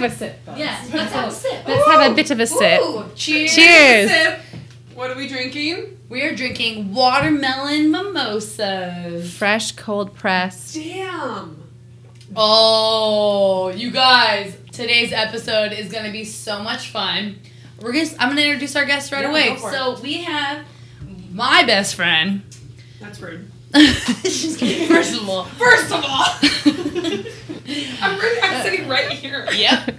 Can I have a sip? though? Yes, let's have a sip. Let's have a bit of a sip. Ooh, cheers. Cheers. Sip. What are we drinking? We are drinking watermelon mimosas. Fresh, cold pressed. Damn. Oh, you guys! Today's episode is gonna be so much fun. We're gonna. I'm gonna introduce our guests right Yeah, away. go it. So we have my best friend. That's rude. First of all, First of all, I'm, really, I'm sitting right here. yep.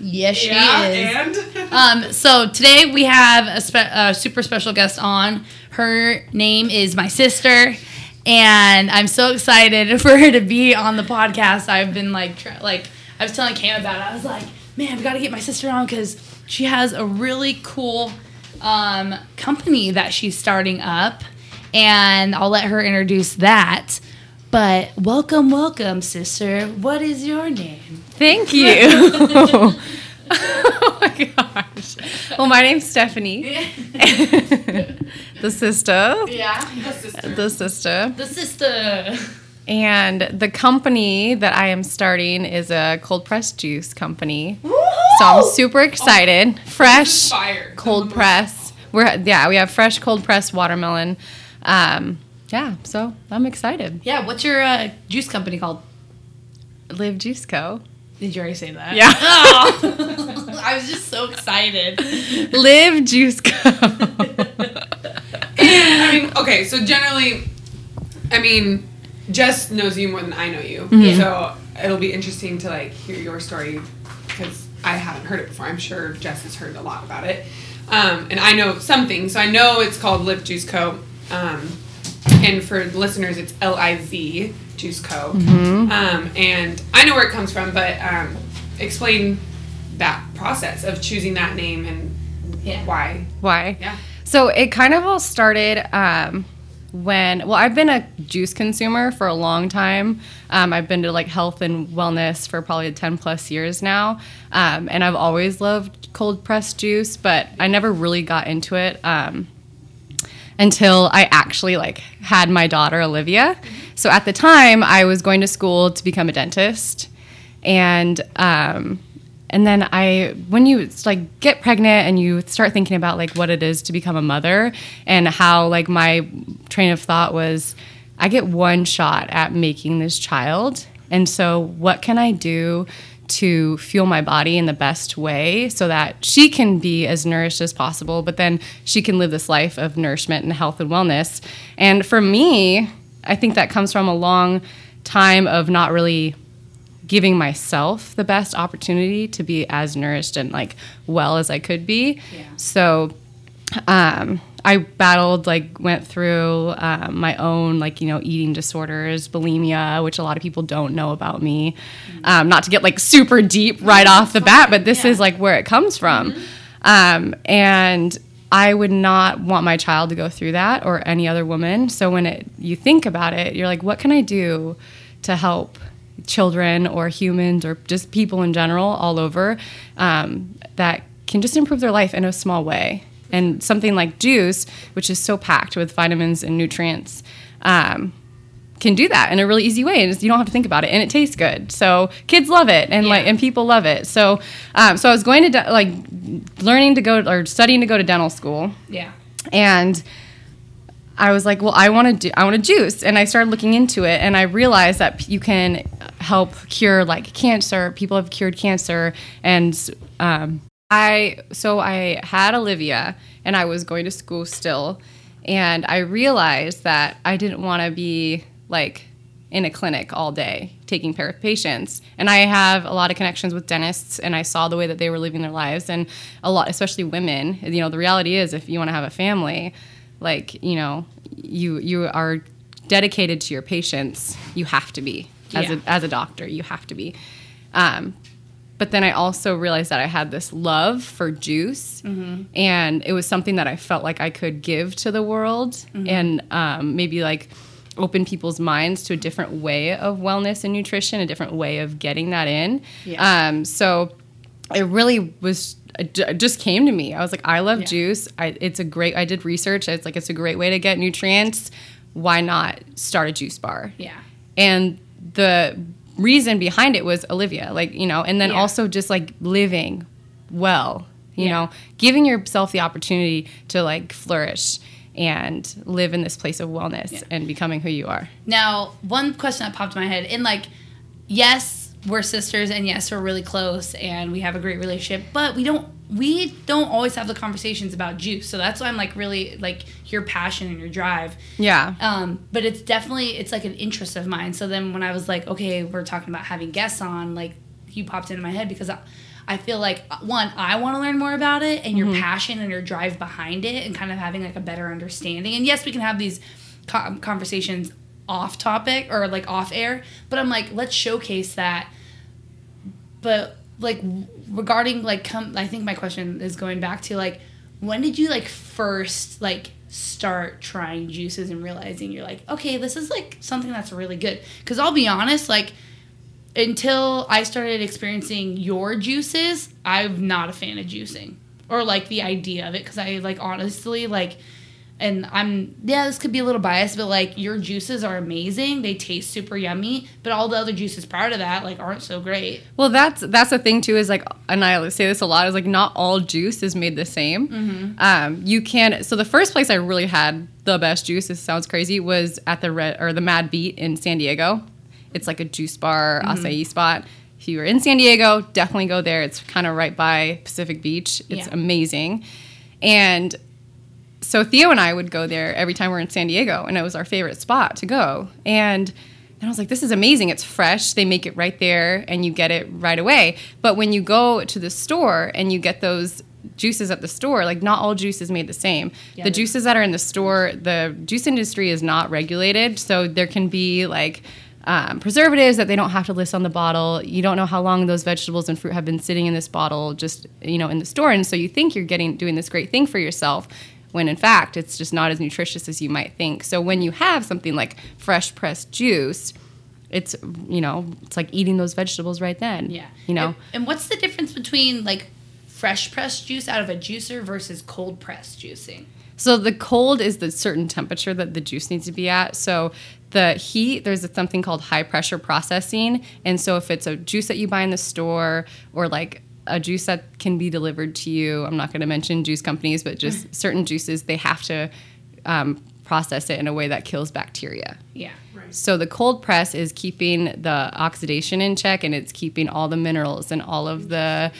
Yes, she yeah, is. and Um, so today we have a, spe- a super special guest on. Her name is my sister, and I'm so excited for her to be on the podcast. I've been like, try- like I was telling Cam about it. I was like, man, I've got to get my sister on because she has a really cool um, company that she's starting up, and I'll let her introduce that. But welcome, welcome, sister. What is your name? Thank you. oh my gosh. Well, my name's Stephanie. the sister. Yeah, the sister. The sister. the sister. And the company that I am starting is a cold pressed juice company. Woo! So I'm super excited. Fresh, cold press. We're yeah, we have fresh cold pressed watermelon. Um, yeah, so I'm excited. Yeah, what's your uh, juice company called? LIV Juice Co. Did you already say that? Yeah. Oh, I was just so excited. LIV Juice Co. I mean, okay, so generally, I mean, Jess knows you more than I know you. Mm-hmm. So it'll be interesting to like hear your story because I haven't heard it before. I'm sure Jess has heard a lot about it. Um, and I know something. So I know it's called LIV Juice Co. Um, and for listeners, it's L I V Juice Co. Mm-hmm. Um, and I know where it comes from, but um, explain that process of choosing that name and Yeah. why. Why? Yeah. So it kind of all started um, when, well, I've been a juice consumer for a long time. Um, I've been to like health and wellness for probably 10 plus years now. Um, and I've always loved cold pressed juice, but I never really got into it. Um, until I actually like had my daughter Olivia. So at the time, I was going to school to become a dentist, and um, and then I when you like get pregnant and you start thinking about like what it is to become a mother and how like my train of thought was, I get one shot at making this child, and so what can I do? To fuel my body in the best way so that she can be as nourished as possible, but then she can live this life of nourishment and health and wellness. And for me, I think that comes from a long time of not really giving myself the best opportunity to be as nourished and like well as I could be. Yeah. So um, I battled, like, went through um, my own, like, you know, eating disorders, bulimia, which a lot of people don't know about me. Um, not to get like super deep right off the bat, but this Yeah. is like where it comes from. Um, and I would not want my child to go through that or any other woman. So when it, you think about it, you're like, what can I do to help children or humans or just people in general all over um, that can just improve their life in a small way? And something like juice, which is so packed with vitamins and nutrients, um, can do that in a really easy way, and you don't have to think about it, and it tastes good. So kids love it, and like and people love it. So, um, so I was going to de- like learning to go or studying to go to dental school, Yeah. and I was like, well, I want to do, I want to juice, and I started looking into it, and I realized that you can help cure like cancer. People have cured cancer, and um, I so I had Olivia, and I was going to school still, and I realized that I didn't want to be like in a clinic all day taking care of patients. And I have a lot of connections with dentists and I saw the way that they were living their lives and a lot especially women. You know, the reality is if you want to have a family, like, you know, you you are dedicated to your patients, you have to be as Yeah. a as a doctor, you have to be. Um, but then I also realized that I had this love for juice, and it was something that I felt like I could give to the world, and um, maybe like open people's minds to a different way of wellness and nutrition, a different way of getting that in. Yeah. Um, so it really was it just came to me. I was like, I love Yeah. juice. I, it's a great. I did research. It's like it's a great way to get nutrients. Why not start a juice bar? Yeah. And the reason behind it was Olivia, like, you know, and then Yeah. also just like living well, you Yeah. know, giving yourself the opportunity to like flourish and live in this place of wellness Yeah. and becoming who you are. Now, one question that popped in my head, and like, yes, we're sisters, and yes, we're really close, and we have a great relationship, but we don't we don't always have the conversations about juice. So that's why I'm like really like your passion and your drive. Yeah. Um, but it's definitely it's like an interest of mine. So then when I was like, okay, we're talking about having guests on, like you popped into my head because I, I feel like one, I want to learn more about it and your passion and your drive behind it, and kind of having like a better understanding. And yes, we can have these co- conversations off topic or like off air, but I'm like, let's showcase that. But like regarding like come, I think my question is going back to like, when did you like first like start trying juices and realizing you're like, okay, this is like something that's really good? Because I'll be honest, like until I started experiencing your juices, I'm not a fan of juicing or like the idea of it. Because I like honestly like and I'm yeah, this could be a little biased, but like your juices are amazing. They taste super yummy, but all the other juices prior to that like aren't so great. Well, that's that's the thing too. Is like, and I say this a lot. Is like, not all juice is made the same. Um, you can. So the first place I really had the best juice. This sounds crazy. Was at the red or the Mad Beat in San Diego. It's like a juice bar, acai spot. If you were in San Diego, definitely go there. It's kind of right by Pacific Beach. It's Yeah. amazing, and so Theo and I would go there every time we are in San Diego, and it was our favorite spot to go. And and I was like, this is amazing. It's fresh. They make it right there, and you get it right away. But when you go to the store and you get those juices at the store, like not all juice is made the same. Yeah, the juices that are in the store, the juice industry is not regulated, so there can be like um, preservatives that they don't have to list on the bottle. You don't know how long those vegetables and fruit have been sitting in this bottle, just you know, in the store, and so you think you're getting doing this great thing for yourself, when in fact it's just not as nutritious as you might think. So when you have something like fresh pressed juice, it's you know, it's like eating those vegetables right then. Yeah. you know. And, and what's the difference between like fresh pressed juice out of a juicer versus cold pressed juicing? So the cold is the certain temperature that the juice needs to be at. So the heat, there's something called high pressure processing. And so if it's a juice that you buy in the store or like a juice that can be delivered to you, I'm not going to mention juice companies, but just certain juices, they have to um, process it in a way that kills bacteria. Yeah. Right. So the cold press is keeping the oxidation in check and it's keeping all the minerals and all of the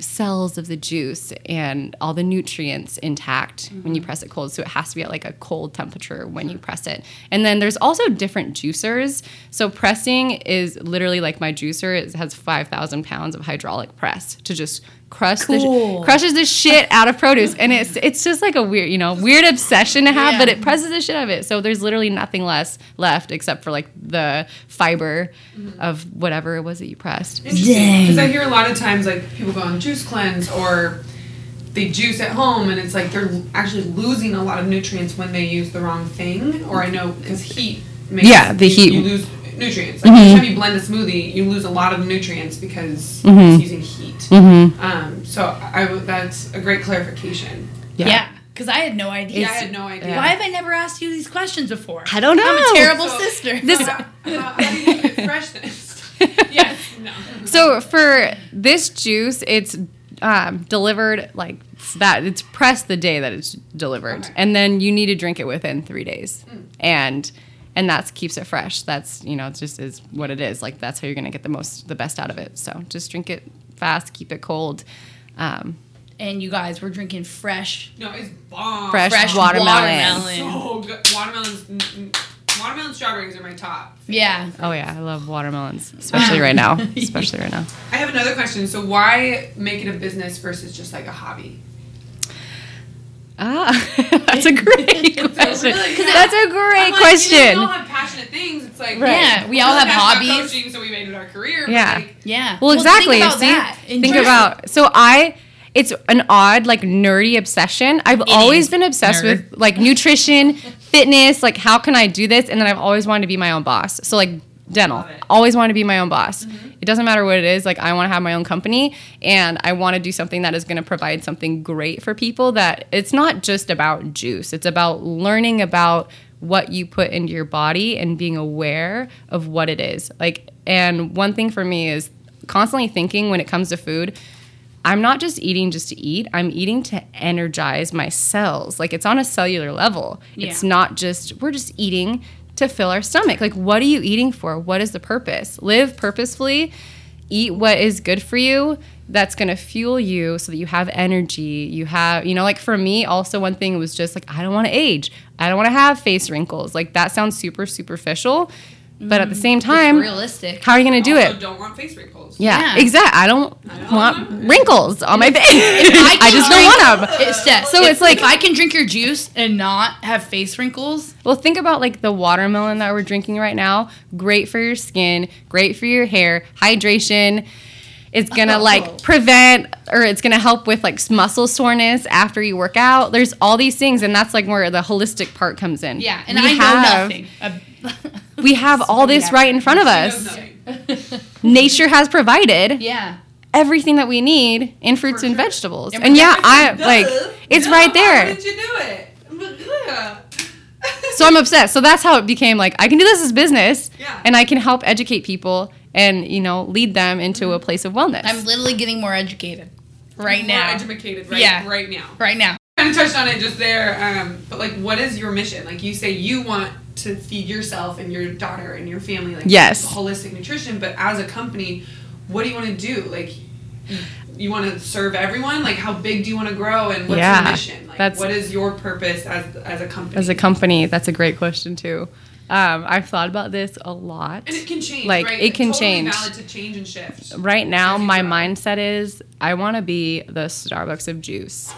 cells of the juice and all the nutrients intact when you mm-hmm. press it cold. So it has to be at like a cold temperature when you press it. And then there's also different juicers. So pressing is literally like my juicer. It has 5,000 pounds of hydraulic press to just crush Cool. the crushes the shit out of produce. And it's it's just like a weird, you know, weird obsession to have, Yeah. but it presses the shit out of it. So there's literally nothing less left except for like the fiber mm-hmm. of whatever it was that you pressed. Interesting. Because I hear a lot of times like people go on juice cleanse or they juice at home and it's like they're actually losing a lot of nutrients when they use the wrong thing. Or I know because heat makes Yeah, the you, heat. you lose nutrients. Like time you blend a smoothie, you lose a lot of nutrients because it's using heat. Um, so I, that's a great clarification. Yeah. Because I had no idea. Yeah, I had no idea. Why have I never asked you these questions before? I don't know. I'm a terrible So- sister. This- How, how, how do you get freshness? yes. No. So for this juice, it's um, delivered like it's that it's pressed the day that it's delivered, Okay. and then you need to drink it within three days, and and that keeps it fresh. That's you know it just is what it is. Like that's how you're gonna get the most the best out of it. So just drink it fast, keep it cold. Um, and you guys, we're drinking fresh, No, it's bomb. Fresh fresh watermelon. watermelon. So good. Watermelons, mm, mm, watermelon strawberries are my top. Yeah. oh yeah, I love watermelons, especially right now. Especially right now. I have another question. So why make it a business versus just like a hobby? Ah, that's a great question. really- That's a great I'm like, question. You know, we all have passionate things. It's like Right. Yeah, we we're all have hobbies. Coaching, so we made it our career. Yeah. like, Yeah. Well, exactly. Think about See, that. think about so I. It's an odd, like nerdy obsession. I've always been obsessed Nerd. with like nutrition, fitness. Like, how can I do this? And then I've always wanted to be my own boss. So like dental, always wanted to be my own boss. Mm-hmm. It doesn't matter what it is. Like, I want to have my own company, and I want to do something that is going to provide something great for people. That it's not just about juice. It's about learning about what you put into your body and being aware of what it is. Like And one thing for me is constantly thinking when it comes to food, I'm not just eating just to eat, I'm eating to energize my cells. Like it's on a cellular level. It's not just, we're just eating to fill our stomach. Like, what are you eating for? What is the purpose? Live purposefully, eat what is good for you. That's gonna fuel you so that you have energy. You have, you know, like for me, also one thing was just like, I don't wanna age. I don't wanna have face wrinkles. Like, that sounds super superficial. But at the mm. same time, realistic. how are you gonna do it? don't want face wrinkles. Yeah, Yeah. exactly. I don't don't want want- wrinkles on my face. I I just drink- don't want them. It's that. So if- it's like- if I can drink your juice and not have face wrinkles. Well, think about like the watermelon that we're drinking right now. Great for your skin, great for your hair, hydration. It's gonna Oh. like prevent or it's gonna help with like muscle soreness after you work out. There's all these things, and that's like where the holistic part comes in. Yeah, and We I know have- nothing. We have all this right in front of us. Nature has provided yeah. everything that we need in fruits For and sure. vegetables. Yeah, And yeah, I Duh. like it's Duh, right Why there. did you do it? So I'm obsessed. So that's how it became like I can do this as business Yeah. and I can help educate people and, you know, lead them into a place of wellness. I'm literally getting more educated right More now. educated right, Yeah. right now. right now. kind of touched on it just there, um, but like, what is your mission? Like, you say you want to feed yourself and your daughter and your family, like, Yes. holistic nutrition. But as a company, what do you want to do? Like, you want to serve everyone? Like, how big do you want to grow? And what's Yeah, your mission? Like, that's- what is your purpose as as a company? as a company, that's a great question too. Um, I've thought about this a lot. and it can change, Like, right? it can totally change. Valid to change and shift. Right now, my mindset is I want to be the Starbucks of juice.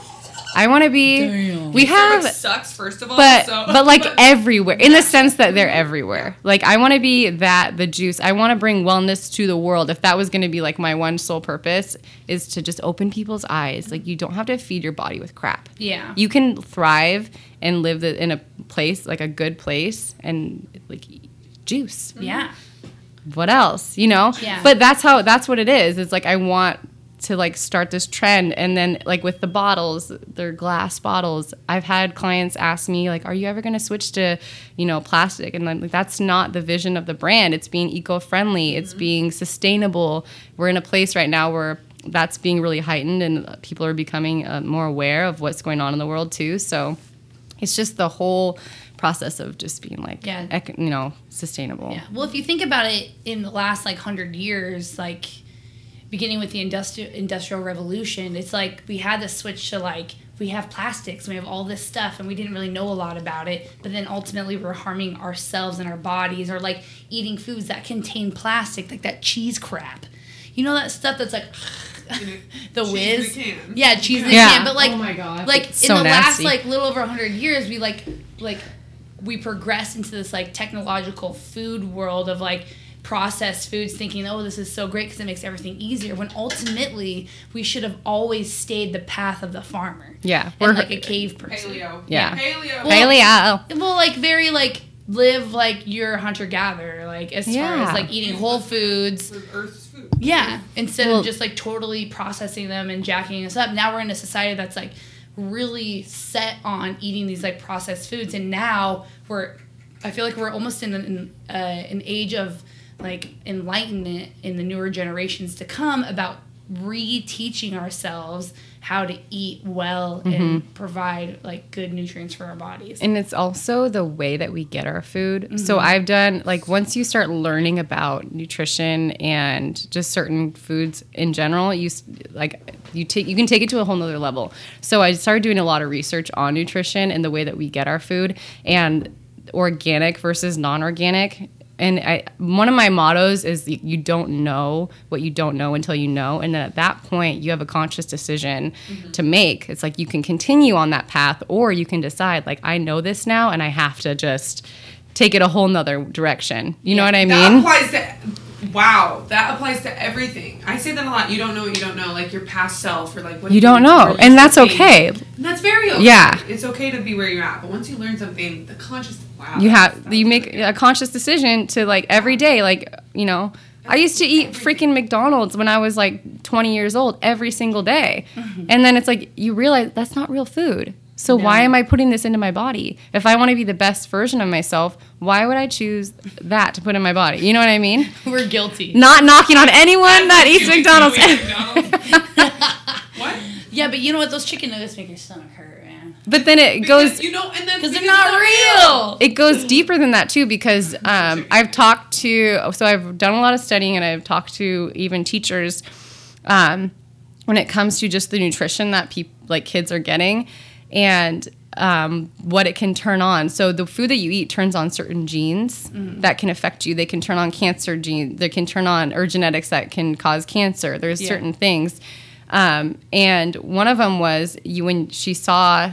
I want to be. Damn. We have Starbucks sucks first of all, but so, but like everywhere in the sense that they're everywhere like i want to be that the juice i want to bring wellness to the world if that was going to be like my one sole purpose is to just open people's eyes like you don't have to feed your body with crap Yeah. you can thrive and live the, in a place like a good place and like juice Yeah. what else you know Yeah. but that's how that's what it is it's like i want to like start this trend. And then like with the bottles they're glass bottles. I've had clients ask me like are you ever going to switch to you know plastic? And like that's not the vision of the brand. It's being eco-friendly. It's being sustainable. We're in a place right now where that's being really heightened and people are becoming uh, more aware of what's going on in the world too. So it's just the whole process of just being like Yeah. ec- you know sustainable. Yeah. Well, if you think about it, in the last like hundred years, like beginning with the industrial industrial revolution, it's like we had to switch to like we have plastics, we have all this stuff, and we didn't really know a lot about it. But then ultimately, we're harming ourselves and our bodies, or like eating foods that contain plastic, like that cheese crap. You know that stuff that's like the Cheese in whiz. a can. Yeah, cheese in a Yeah. can. But like, Oh my God. like It's in so the nasty. last like little over hundred years, we like like we progressed into this like technological food world of like processed foods thinking oh this is so great because it makes everything easier when ultimately we should have always stayed the path of the farmer Yeah, and we're- like a cave person Paleo. Yeah. Paleo. Well- Paleo. well like very like live like you're a hunter gatherer like as far as like eating whole foods Earth's food. yeah, instead Well- of just like totally processing them and jacking us up. Now we're in a society that's like really set on eating these like processed foods, and now we're, I feel like we're almost in an, uh, an age of like enlightenment in the newer generations to come about re-teaching ourselves how to eat well and provide like good nutrients for our bodies. And it's also the way that we get our food. So Mm-hmm. I've done like once you start learning about nutrition and just certain foods in general, you like you take you can take it to a whole nother level. So I started doing a lot of research on nutrition and the way that we get our food and organic versus non-organic. And I, one of my mottos is you don't know what you don't know until you know. And then at that point, you have a conscious decision mm-hmm. to make. It's like you can continue on that path, or you can decide, like, I know this now, and I have to just take it a whole nother direction. You know what I That mean? applies to wow. That applies to everything. I say that a lot. You don't know what you don't know, like your past self or like what You don't know, and that's used to be. okay. And that's very okay. Yeah. it's okay to be where you're at. But once you learn something, the conscious wow. You have you make really a conscious decision to like every day, like you know. I used to eat freaking McDonald's when I was like 20 years old every single day. Mm-hmm. And then it's like you realize that's not real food. So why am I putting this into my body? If I want to be the best version of myself, why would I choose that to put in my body? You know what I mean? We're guilty. Not knocking on anyone that eats You- you McDonald's. McDonald's? what? Yeah, but you know what? Those chicken nuggets make your stomach hurt, man. But then it Because, goes you know, and then Because they're not real. it goes deeper than that too because um, I've talked to so I've done a lot of studying and I've talked to even teachers um, when it comes to just the nutrition that people like kids are getting and um, what it can turn on. So the food that you eat turns on certain genes that can affect you. They can turn on cancer genes. They can turn on or genetics that can cause cancer. There's Yeah. certain things. Um, and one of them was you when she saw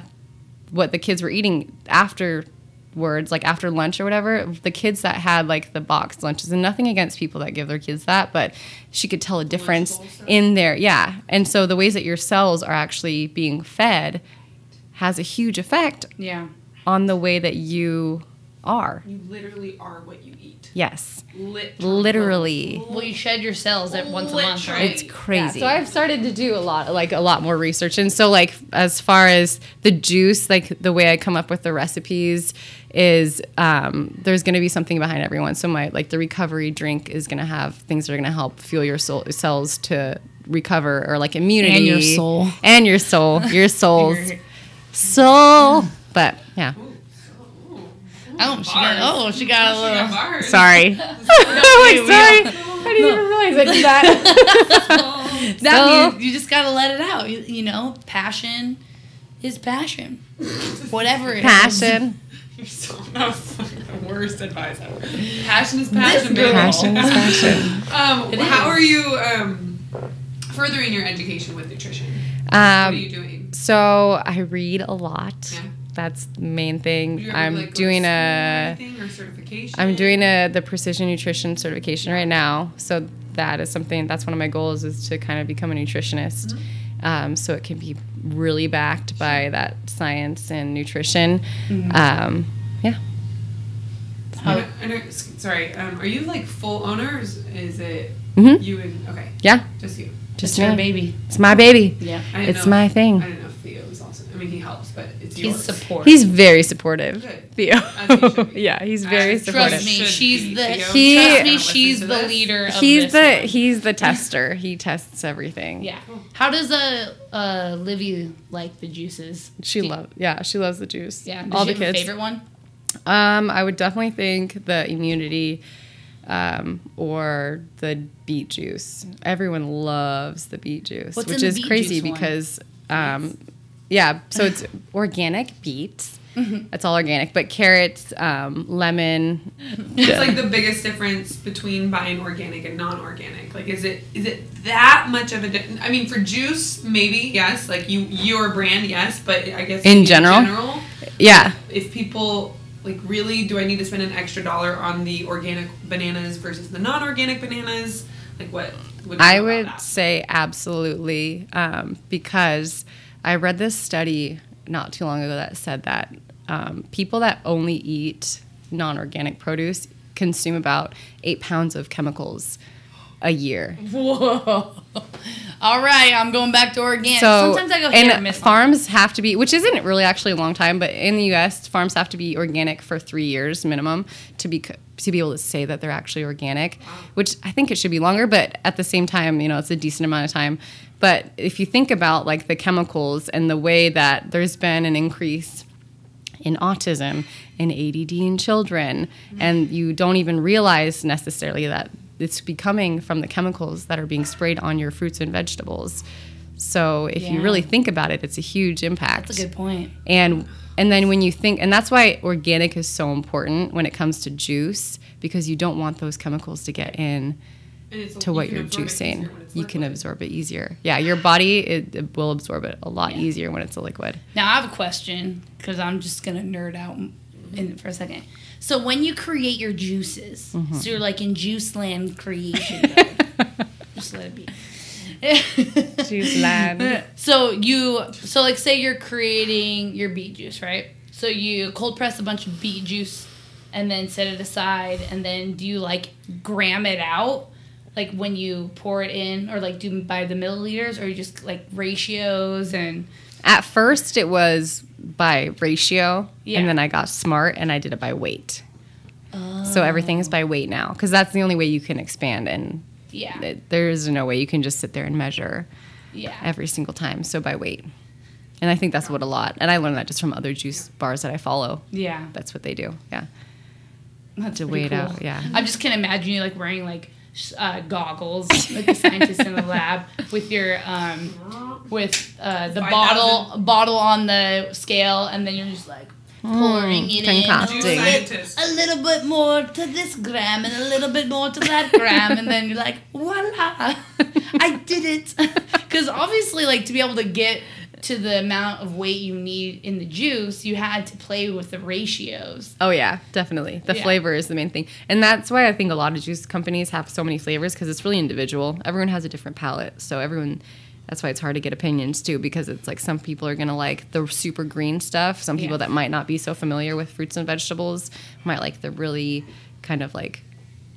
what the kids were eating afterwards, like after lunch or whatever, the kids that had like the boxed lunches, and nothing against people that give their kids that, but she could tell a difference in there. Yeah. And so the ways that your cells are actually being fed has a huge effect Yeah. on the way that you are. You literally are what you eat. Yes. Literally. Literally. Well, you shed your cells at once a month, right? It's crazy. Yeah, so I've started to do a lot, like a lot more research, and so like as far as the juice, like the way I come up with the recipes is um, there's going to be something behind everyone. So my like the recovery drink is going to have things that are going to help fuel your soul, cells to recover or like immunity And your soul. and your soul, your soul's soul. But yeah, Oh, she got, oh, she got a She little. got bars. sorry. Wait, I'm we- sorry. I didn't even realize I did that. That So- you, you just gotta let it out. You, you know, passion is passion. Whatever it is. Passion. You're so that was like the worst advice ever. Passion is passion, girl. baby. Passion is passion. Um, It how is. are you um, furthering your education with nutrition? what Um, are you doing? So I read a lot. Yeah. That's the main thing. Ever, I'm like, doing school or a anything, or certification. I'm doing a the precision nutrition certification right now. So that is something that's one of my goals is to kind of become a nutritionist. Mm-hmm. Um, so it can be really backed by that science and nutrition. Mm-hmm. Um, yeah. I know- I know- s- sorry, um, are you like full owners? Is it Mhm. you and okay, Yeah. just you? Just It's your me. baby. It's my baby. Yeah. It's know- my I thing. didn't know if Theo was also. I mean, he helps, but it's He's yours. support. He's very supportive. Good. Theo. He yeah, he's very trust supportive. Trust me, she's the. Theo. He- trust me, she's the this. leader of He's this the one. he's the tester. He tests everything. Yeah. How does uh, uh Livy like the juices? She Do- loves yeah, she loves the juice. Yeah. Does All she the have a kids. favorite one? Um, I would definitely think the immunity um, or the beet juice. Everyone loves the beet juice, What's which in the is beet crazy juice one? because um, yeah, so it's organic beets. Mm-hmm. It's all organic, but carrots, um, lemon. What's like the biggest difference between buying organic and non-organic? Like, is it is it that much of a? Di- I mean, for juice, maybe yes. Like you, your brand, yes. But I guess In general? general, Yeah, if people like really, do I need to spend an extra dollar on the organic bananas versus the non-organic bananas? Like, what? what do you I would say absolutely um, because I read this study not too long ago that said that um, people that only eat non-organic produce consume about eight pounds of chemicals a year. Whoa. All right, I'm going back to organic. So Sometimes I go and on farms have to be, which isn't really actually a long time, but in the U.S., farms have to be organic for three years minimum to be to be able to say that they're actually organic. Which I think it should be longer, but at the same time, you know, it's a decent amount of time. But if you think about like the chemicals and the way that there's been an increase in autism and ADD in children, and you don't even realize necessarily that it's becoming from the chemicals that are being sprayed on your fruits and vegetables. So if you really think about it, it's a huge impact. That's a good point. And and then when you think and that's why organic is so important when it comes to juice because you don't want those chemicals to get in to what can you're juicing. easier when it's You can absorb it easier. Yeah, your body it, it will absorb it a lot easier when it's a liquid. Now I have a question because I'm just gonna nerd out in for a second. So when you create your juices, Mm-hmm. so you're like in juice land creation just let it be. Juice land. So you so like say you're creating your beet juice, right? So you cold press a bunch of beet juice and then set it aside and then do you like gram it out? Like when you pour it in or like do by the milliliters or you just like ratios and At first, it was by ratio, Yeah. and then I got smart and I did it by weight. So everything is by weight now because that's the only way you can expand, and Yeah. it, there is no way you can just sit there and measure Yeah. every single time. So by weight, and I think that's what a lot. And I learned that just from other juice bars that I follow. Yeah. That's what they do. Yeah. That's To pretty weigh it cool. out, yeah. I just can't imagine you like wearing like uh, goggles, like the scientist in the lab, with your um, with uh, the 5,000. bottle bottle on the scale, and then you're just like pouring it in. concocting. Juice a. A little bit more to this gram and a little bit more to that gram, and then you're like, voila, I did it. Because obviously, like to be able to get to the amount of weight you need in the juice, you had to play with the ratios. Oh yeah, definitely. The Yeah. flavor is the main thing, and that's why I think a lot of juice companies have so many flavors because it's really individual. Everyone has a different palate, so everyone. That's why it's hard to get opinions too, because it's like some people are gonna like the super green stuff. Some people Yeah. that might not be so familiar with fruits and vegetables might like the really kind of like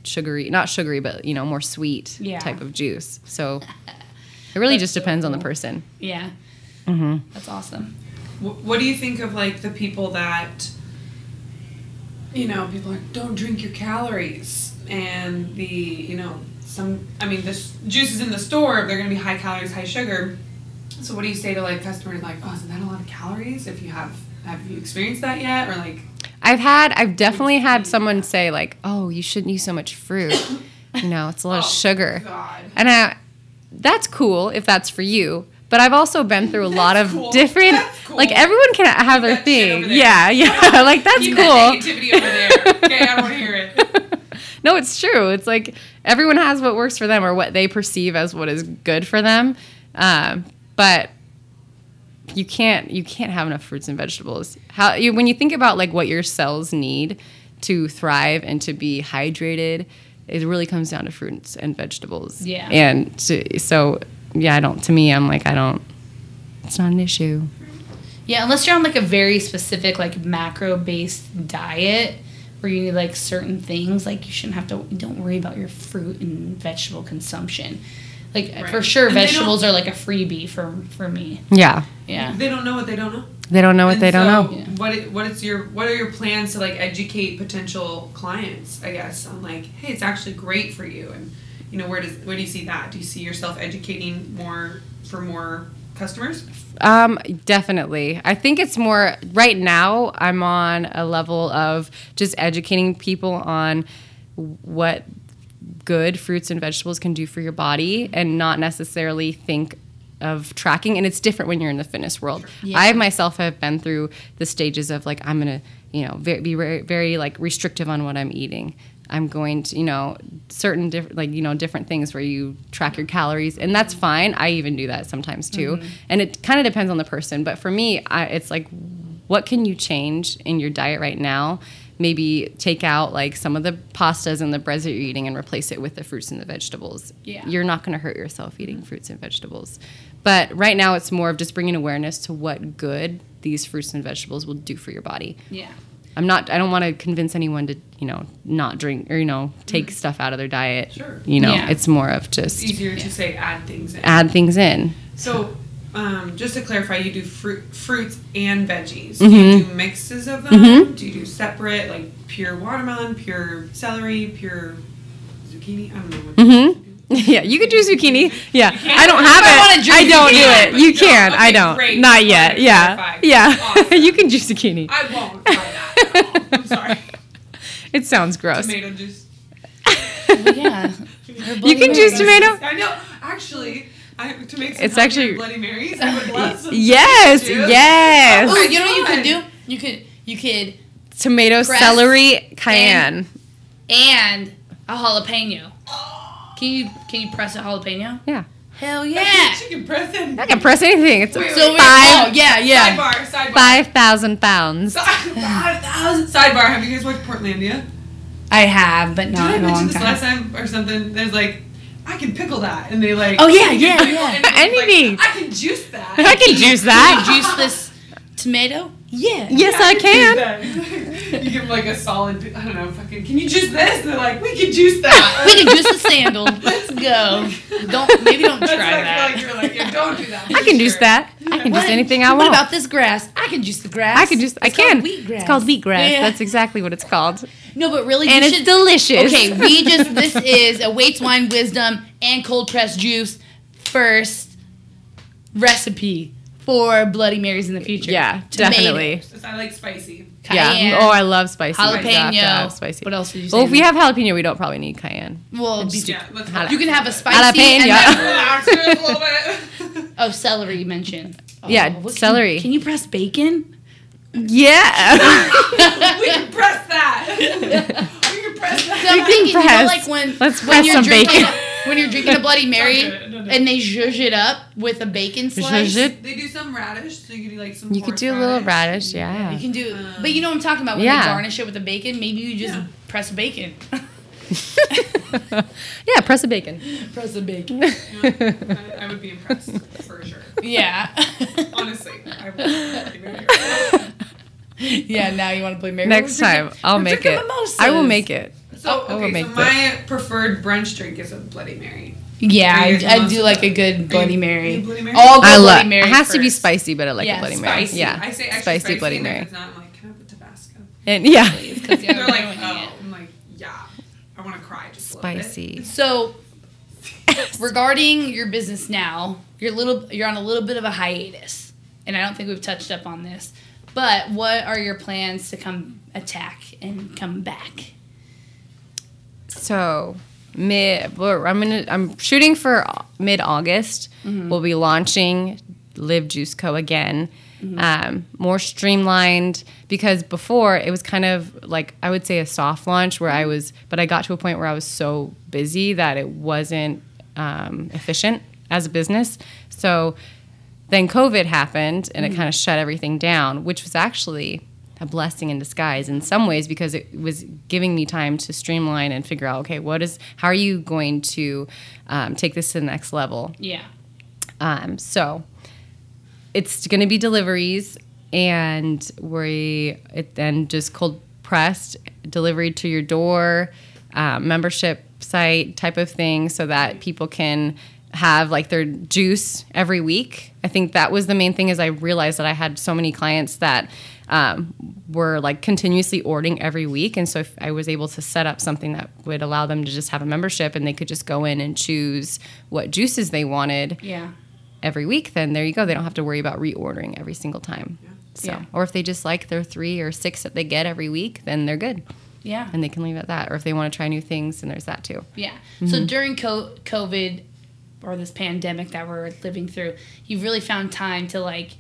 sugary, not sugary, but you know more sweet Yeah. type of juice. So it really That's just so depends on the person. Yeah. Mm-hmm. That's awesome. What do you think of like the people that, you know, people are don't drink your calories and the you know some I mean the juices in the store they're gonna be high calories high sugar. So what do you say to like customers like oh isn't that a lot of calories if you have have you experienced that yet or like I've had, I've definitely had someone say like, "Oh, you shouldn't use so much fruit. You know, it's a lot of Oh, sugar." God And I, that's cool if that's for you. But I've also been through a lot of cool. different, That's cool. like everyone can have their shit over thing. Yeah, yeah, like that's keep cool. that negativity over there okay I don't want to hear it no, it's true. It's like everyone has what works for them or what they perceive as what is good for them. Um, but you can't you can't have enough fruits and vegetables. How you, when you think about like what your cells need to thrive and to be hydrated, it really comes down to fruits and vegetables. Yeah. And to, so yeah, I don't. To me, I'm like I don't. It's not an issue. Yeah, unless you're on like a very specific like macro based diet where you need like certain things, like you shouldn't have to don't worry about your fruit and vegetable consumption. Like for sure And vegetables are like a freebie for for me. Yeah. Yeah. they don't know what they don't know They don't know what And they don't know. Yeah. What i- what is your what are your plans to like educate potential clients? I guess on like, hey, it's actually great for you, and you know where does where do you see that? Do you see yourself educating more for more customers? Um, definitely. I think it's more right now. I'm on a level of just educating people on what good fruits and vegetables can do for your body, and not necessarily think of tracking. And it's different when you're in the fitness world. Yeah. I myself have been through the stages of like I'm gonna, you know, ve- be very, very like restrictive on what I'm eating. I'm going to, you know, certain different, like, you know, different things where you track your calories, and that's fine. I even do that sometimes too. Mm-hmm. And it kind of depends on the person. But for me, I, it's like, what can you change in your diet right now? Maybe take out like some of the pastas and the breads that you're eating and replace it with the fruits and the vegetables. Yeah. You're not going to hurt yourself eating mm-hmm. fruits and vegetables. But right now, it's more of just bringing awareness to what good these fruits and vegetables will do for your body. Yeah. I'm not. I don't want to convince anyone to, you know, not drink or you know, take stuff out of their diet. Sure. You know, Yeah. it's more of It's just easier to say add things in. add things in. So, um, just to clarify, you do fruit, fruits and veggies. Mm-hmm. Do you do mixes of them? Do you do separate, like pure watermelon, pure celery, pure zucchini? I don't know. What Mm-hmm. Yeah, you could do zucchini. Yeah, I don't have I it. drink I don't do it. You you don't. can. I don't. great. Not yet. Yeah, yeah. Awesome. you can do zucchini. I won't try that. at all. I'm sorry. It sounds gross. Tomato juice. Oh, yeah. You can juice tomato. I know. Actually, I, to make some It's actually- Bloody Marys, I would love some Yes, juice. yes. Oh, my you know what you God. could do? You could you could Tomato, celery, cayenne. and a jalapeno. Can you can you press a jalapeno? Yeah, Hell yeah! She can press it. I can press anything. It's Wait, wait, So wait. we oh Five- yeah yeah. Sidebar, sidebar. five thousand pounds. Five thousand. Sidebar. Have you guys watched Portlandia? I have, but not Did not I in a mention long this time. last time or something? There's like, I can pickle that, and they like. Oh, yeah, yeah, yeah. it, and it's like, I can juice that. I can juice that. you juice this tomato? Yeah. Yes, I can. you give them like a solid. I don't know. Fucking. Can you juice this? And they're like, we can juice that. We can juice the sandal. Let's go. Don't maybe don't try I that. like you're like, yeah, don't do that. I can juice Sure. that. I can What- juice anything I want. What about this grass? I can juice the grass. I can just I It's called can. wheatgrass. It's called wheatgrass. Yeah. That's exactly what it's called. no, but really, And it's should- delicious. Okay, we just this is a Waits Wine Wisdom and cold pressed juice first recipe for Bloody Marys in the future. Yeah, Tomato, definitely. Just I like spicy. Cayenne, Yeah. Oh, I love spicy. You have to jalapeno. have spicy. What else did you say? Well, if we have jalapeno, we don't probably need cayenne. well, just- Yeah, Jala- you can have a spicy Jalapeno. and then, a little bit. oh celery you mentioned. Oh, Yeah, what- can- celery. Can, you press bacon? Yeah. we can press that. we can press that. I'm thinking, you know, like when Let's when press you're some drinking bacon. A, when you're drinking a Bloody Mary Okay, no, no. and they zhuzh it up with a bacon slice. Zhuzh it. They do some radish, so you could do like some. You could do a little radish, yeah. You can do, um, but you know what I'm talking about when Yeah. they garnish it with the bacon. Maybe you just Yeah. press bacon. yeah, press a bacon. press the bacon. I, I would be impressed for sure. Yeah. Honestly, I would. yeah. Now you want to play Mary? Next time, drinking- I'll make it. mimosas. I will make it. So I will okay, make so that. my preferred brunch drink is a Bloody Mary. Yeah, I, I do like a good Bloody you- Mary. you Bloody Mary? All I good love. Bloody Mary It has to be spicy, but I like Yeah, a Bloody Mary. Spicy. Yeah, I say spicy, spicy, Bloody and if Mary. It's not. I'm like, can I put Tabasco? And yeah, Because They're like, oh, I'm like, yeah. I want to cry just a little bit. spicy. So, regarding your business now, you're little you're on a little bit of a hiatus, and I don't think we've touched up on this. But what are your plans to come attack and come back? So mid, I'm gonna. I'm shooting for mid August. We'll be launching LIV Juice Co. again. Um, more streamlined because before it was kind of like I would say a soft launch where I was, but I got to a point where I was so busy that it wasn't um, efficient as a business. So then COVID happened and it kind of shut everything down, which was actually a blessing in disguise in some ways because it was giving me time to streamline and figure out okay, what is how are you going to um, take this to the next level? Yeah. Um, so it's going to be deliveries, and we it then just cold pressed delivery to your door, um, membership site type of thing, so that people can have like their juice every week. I think that was the main thing. Is I realized that I had so many clients that um, were like continuously ordering every week, and so if I was able to set up something that would allow them to just have a membership, and they could just go in and choose what juices they wanted Yeah. every week, then there you go. They don't have to worry about reordering every single time. So, Yeah. or if they just like their three or six that they get every week, then they're good Yeah. and they can leave it at that. Or if they want to try new things, then there's that too. Yeah. Mm-hmm. So during co- COVID or this pandemic that we're living through, you've really found time to like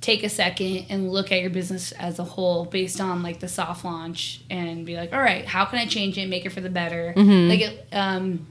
take a second and look at your business as a whole based on like the soft launch and be like, all right, how can I change it, make it for the better? Mm-hmm. Like it, um,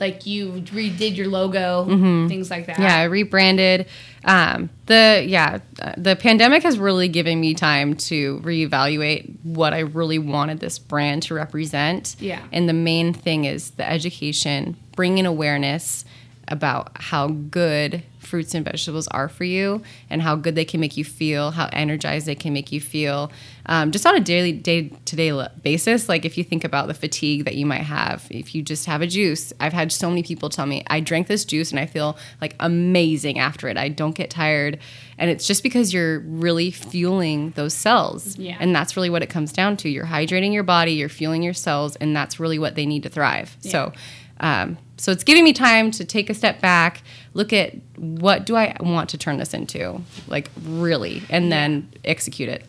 like you redid your logo, things like that. Mm-hmm. Yeah, I rebranded. Um, the yeah, the pandemic has really given me time to reevaluate what I really wanted this brand to represent. Yeah. and the main thing is the education, bringing awareness about how good fruits and vegetables are for you and how good they can make you feel, how energized they can make you feel, um, just on a daily, day to day basis. Like if you think about the fatigue that you might have, if you just have a juice. I've had so many people tell me, I drank this juice and I feel like amazing after it. I don't get tired. And it's just because you're really fueling those cells. Yeah. And that's really what it comes down to. You're hydrating your body, you're fueling your cells, and that's really what they need to thrive. So, um, so it's giving me time to take a step back, look at what do I want to turn this into, like really, and then execute it.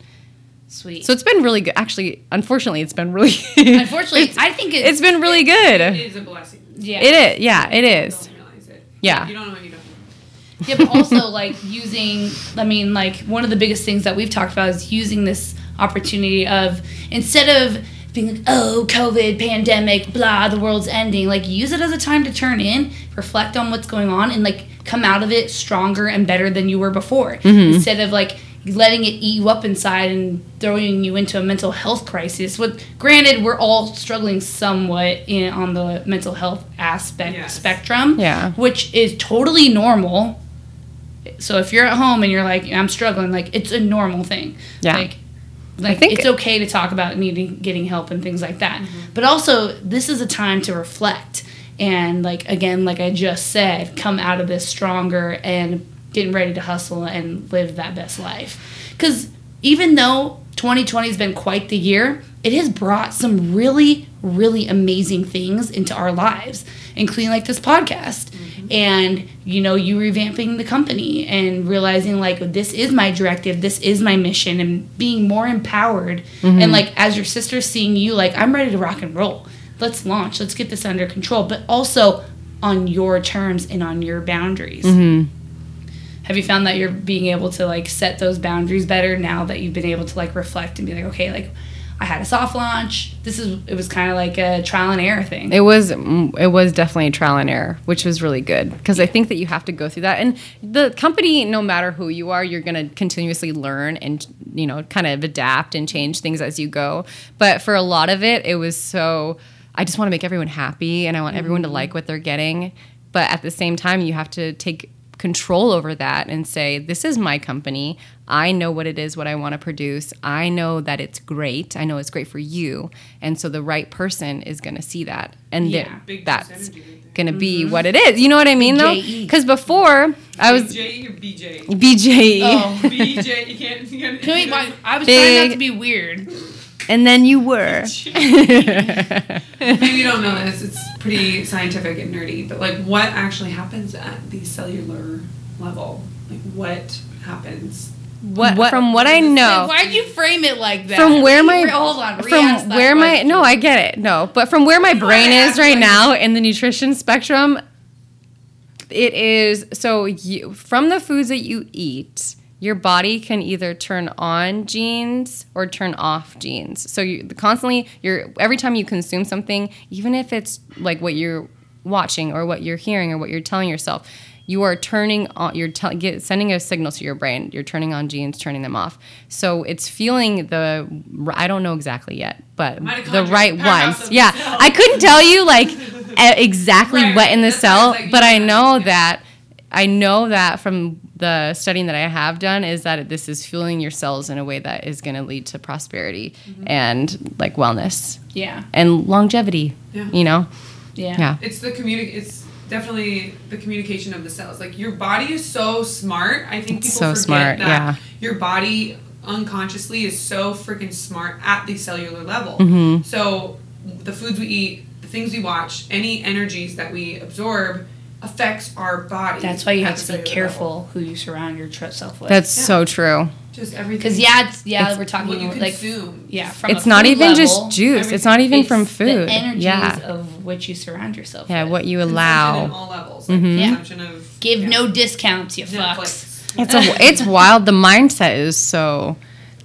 Sweet. So it's been really good. Actually, unfortunately, it's been really. Unfortunately, I think it's, it's been really It good. It is a blessing. yeah. It is. Yeah, it is. You don't realize it. Yeah. You don't know what you don't. know. Yeah, but also like using, I mean, like one of the biggest things that we've talked about is using this opportunity of instead of being like, oh, COVID, pandemic, blah, the world's ending, like use it as a time to turn in, reflect on what's going on, and like come out of it stronger and better than you were before. Mm-hmm. Instead of like letting it eat you up inside and throwing you into a mental health crisis. What, granted, we're all struggling somewhat in on the mental health aspect Yes. spectrum, Yeah. which is totally normal. So if you're at home and you're like, I'm struggling, like it's a normal thing. Yeah. Like, like think- it's okay to talk about needing getting help and things like that. Mm-hmm. But also, this is a time to reflect and like again, like I just said, come out of this stronger and getting ready to hustle and live that best life. Because even though 2020 has been quite the year, it has brought some really, really amazing things into our lives, including like this podcast. And, you know, you revamping the company and realizing like this is my directive, this is my mission, and being more empowered. And mm-hmm. like as your sister seeing you, like, I'm ready to rock and roll. Let's launch, let's get this under control, but also on your terms and on your boundaries. Mm-hmm. Have you found that you're being able to like set those boundaries better now that you've been able to like reflect and be like, okay, like I had a soft launch. This is it was kind of like a trial and error thing. It was mm, it was definitely a trial and error, which was really good because I think that you have to go through that. And the company, no matter who you are, you're going to continuously learn and you know kind of adapt and change things as you go. But for a lot of it, it was so I just want to make everyone happy and I want everyone to like what they're getting. But at the same time, you have to take control over that and say, this is my company. I know what it is, what I want to produce. I know that it's great. I know it's great for you. And so the right person is going to see that. And Yeah. Big that's juice energy right there. going to be mm-hmm. what it is. You know what I mean, though? Because before I was BJ or BJ? BJE. Oh. BJ. You can't. You can't Can we, you know, I was trying not to be weird. And then you were. Maybe you don't know this. It's pretty scientific and nerdy, but like, what actually happens at the cellular level? Like, what happens? what, from what I know. Why'd you frame it like that? from where my Re- hold on from where my question. no I get it no but from where my brain is right like- now in the nutrition spectrum it is so you from the foods that you eat your body can either turn on genes or turn off genes. So you constantly you're every time you consume something even if it's like what you're watching or what you're hearing or what you're telling yourself you are turning on you're tell, get, sending a signal to your brain. You're turning on genes turning them off. So it's feeling the i don't know exactly yet but the right ones. yeah i couldn't tell you like exactly Right, what in the that's cell like, but i know, know that i know that from the studying that i have done is that this is fueling your cells in a way that is going to lead to prosperity Mm-hmm. and like wellness Yeah. and longevity Yeah. you know Yeah. yeah It's the communi- It's definitely the communication of the cells. Like your body is so smart. I think people so forget smart, that yeah. your body unconsciously is so freaking smart at the cellular level. Mm-hmm. So the foods we eat, the things we watch, any energies that we absorb affects our body. That's why you have to be careful level. who you surround yourself with. that's Yeah. so true Just everything. because yeah, it's, yeah, It's- we're talking what you about, like consume. yeah, from it's a not even level, just juice it's not even it's from The food energies yeah of which you surround yourself. yeah with. what you Consumption allow in all levels. Like Mhm. Yeah. Of Give yeah. no discounts, you Netflix. fucks. It's a, it's wild. The mindset is so,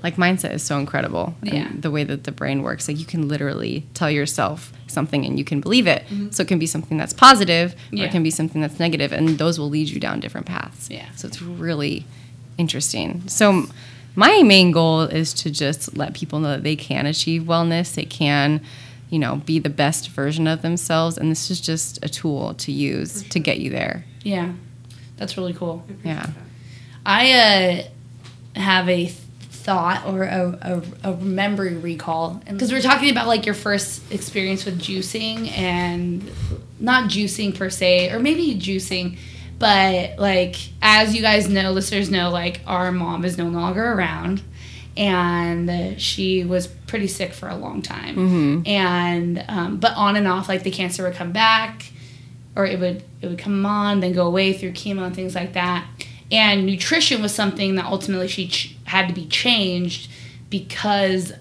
like mindset is so incredible. and Yeah. the way that the brain works, like you can literally tell yourself something and you can believe it. So it can be something that's positive, or Mm-hmm. Yeah. it can be something that's negative, and those will lead you down different paths. Yeah. So it's really interesting. So my main goal is to just let people know that they can achieve wellness. They can. You know, be the best version of themselves, and this is just a tool to use to get you there. Yeah, that's really cool. I Yeah. that. I uh, have a thought or a, a, a memory recall. Because we're talking about like your first experience with juicing and not juicing per se or maybe juicing but like as you guys know listeners know like our mom is no longer around and she was pretty sick for a long time. And um, but on and off like the cancer would come back or it would it would come on then go away through chemo and things like that and nutrition was something that ultimately she ch- had to be changed because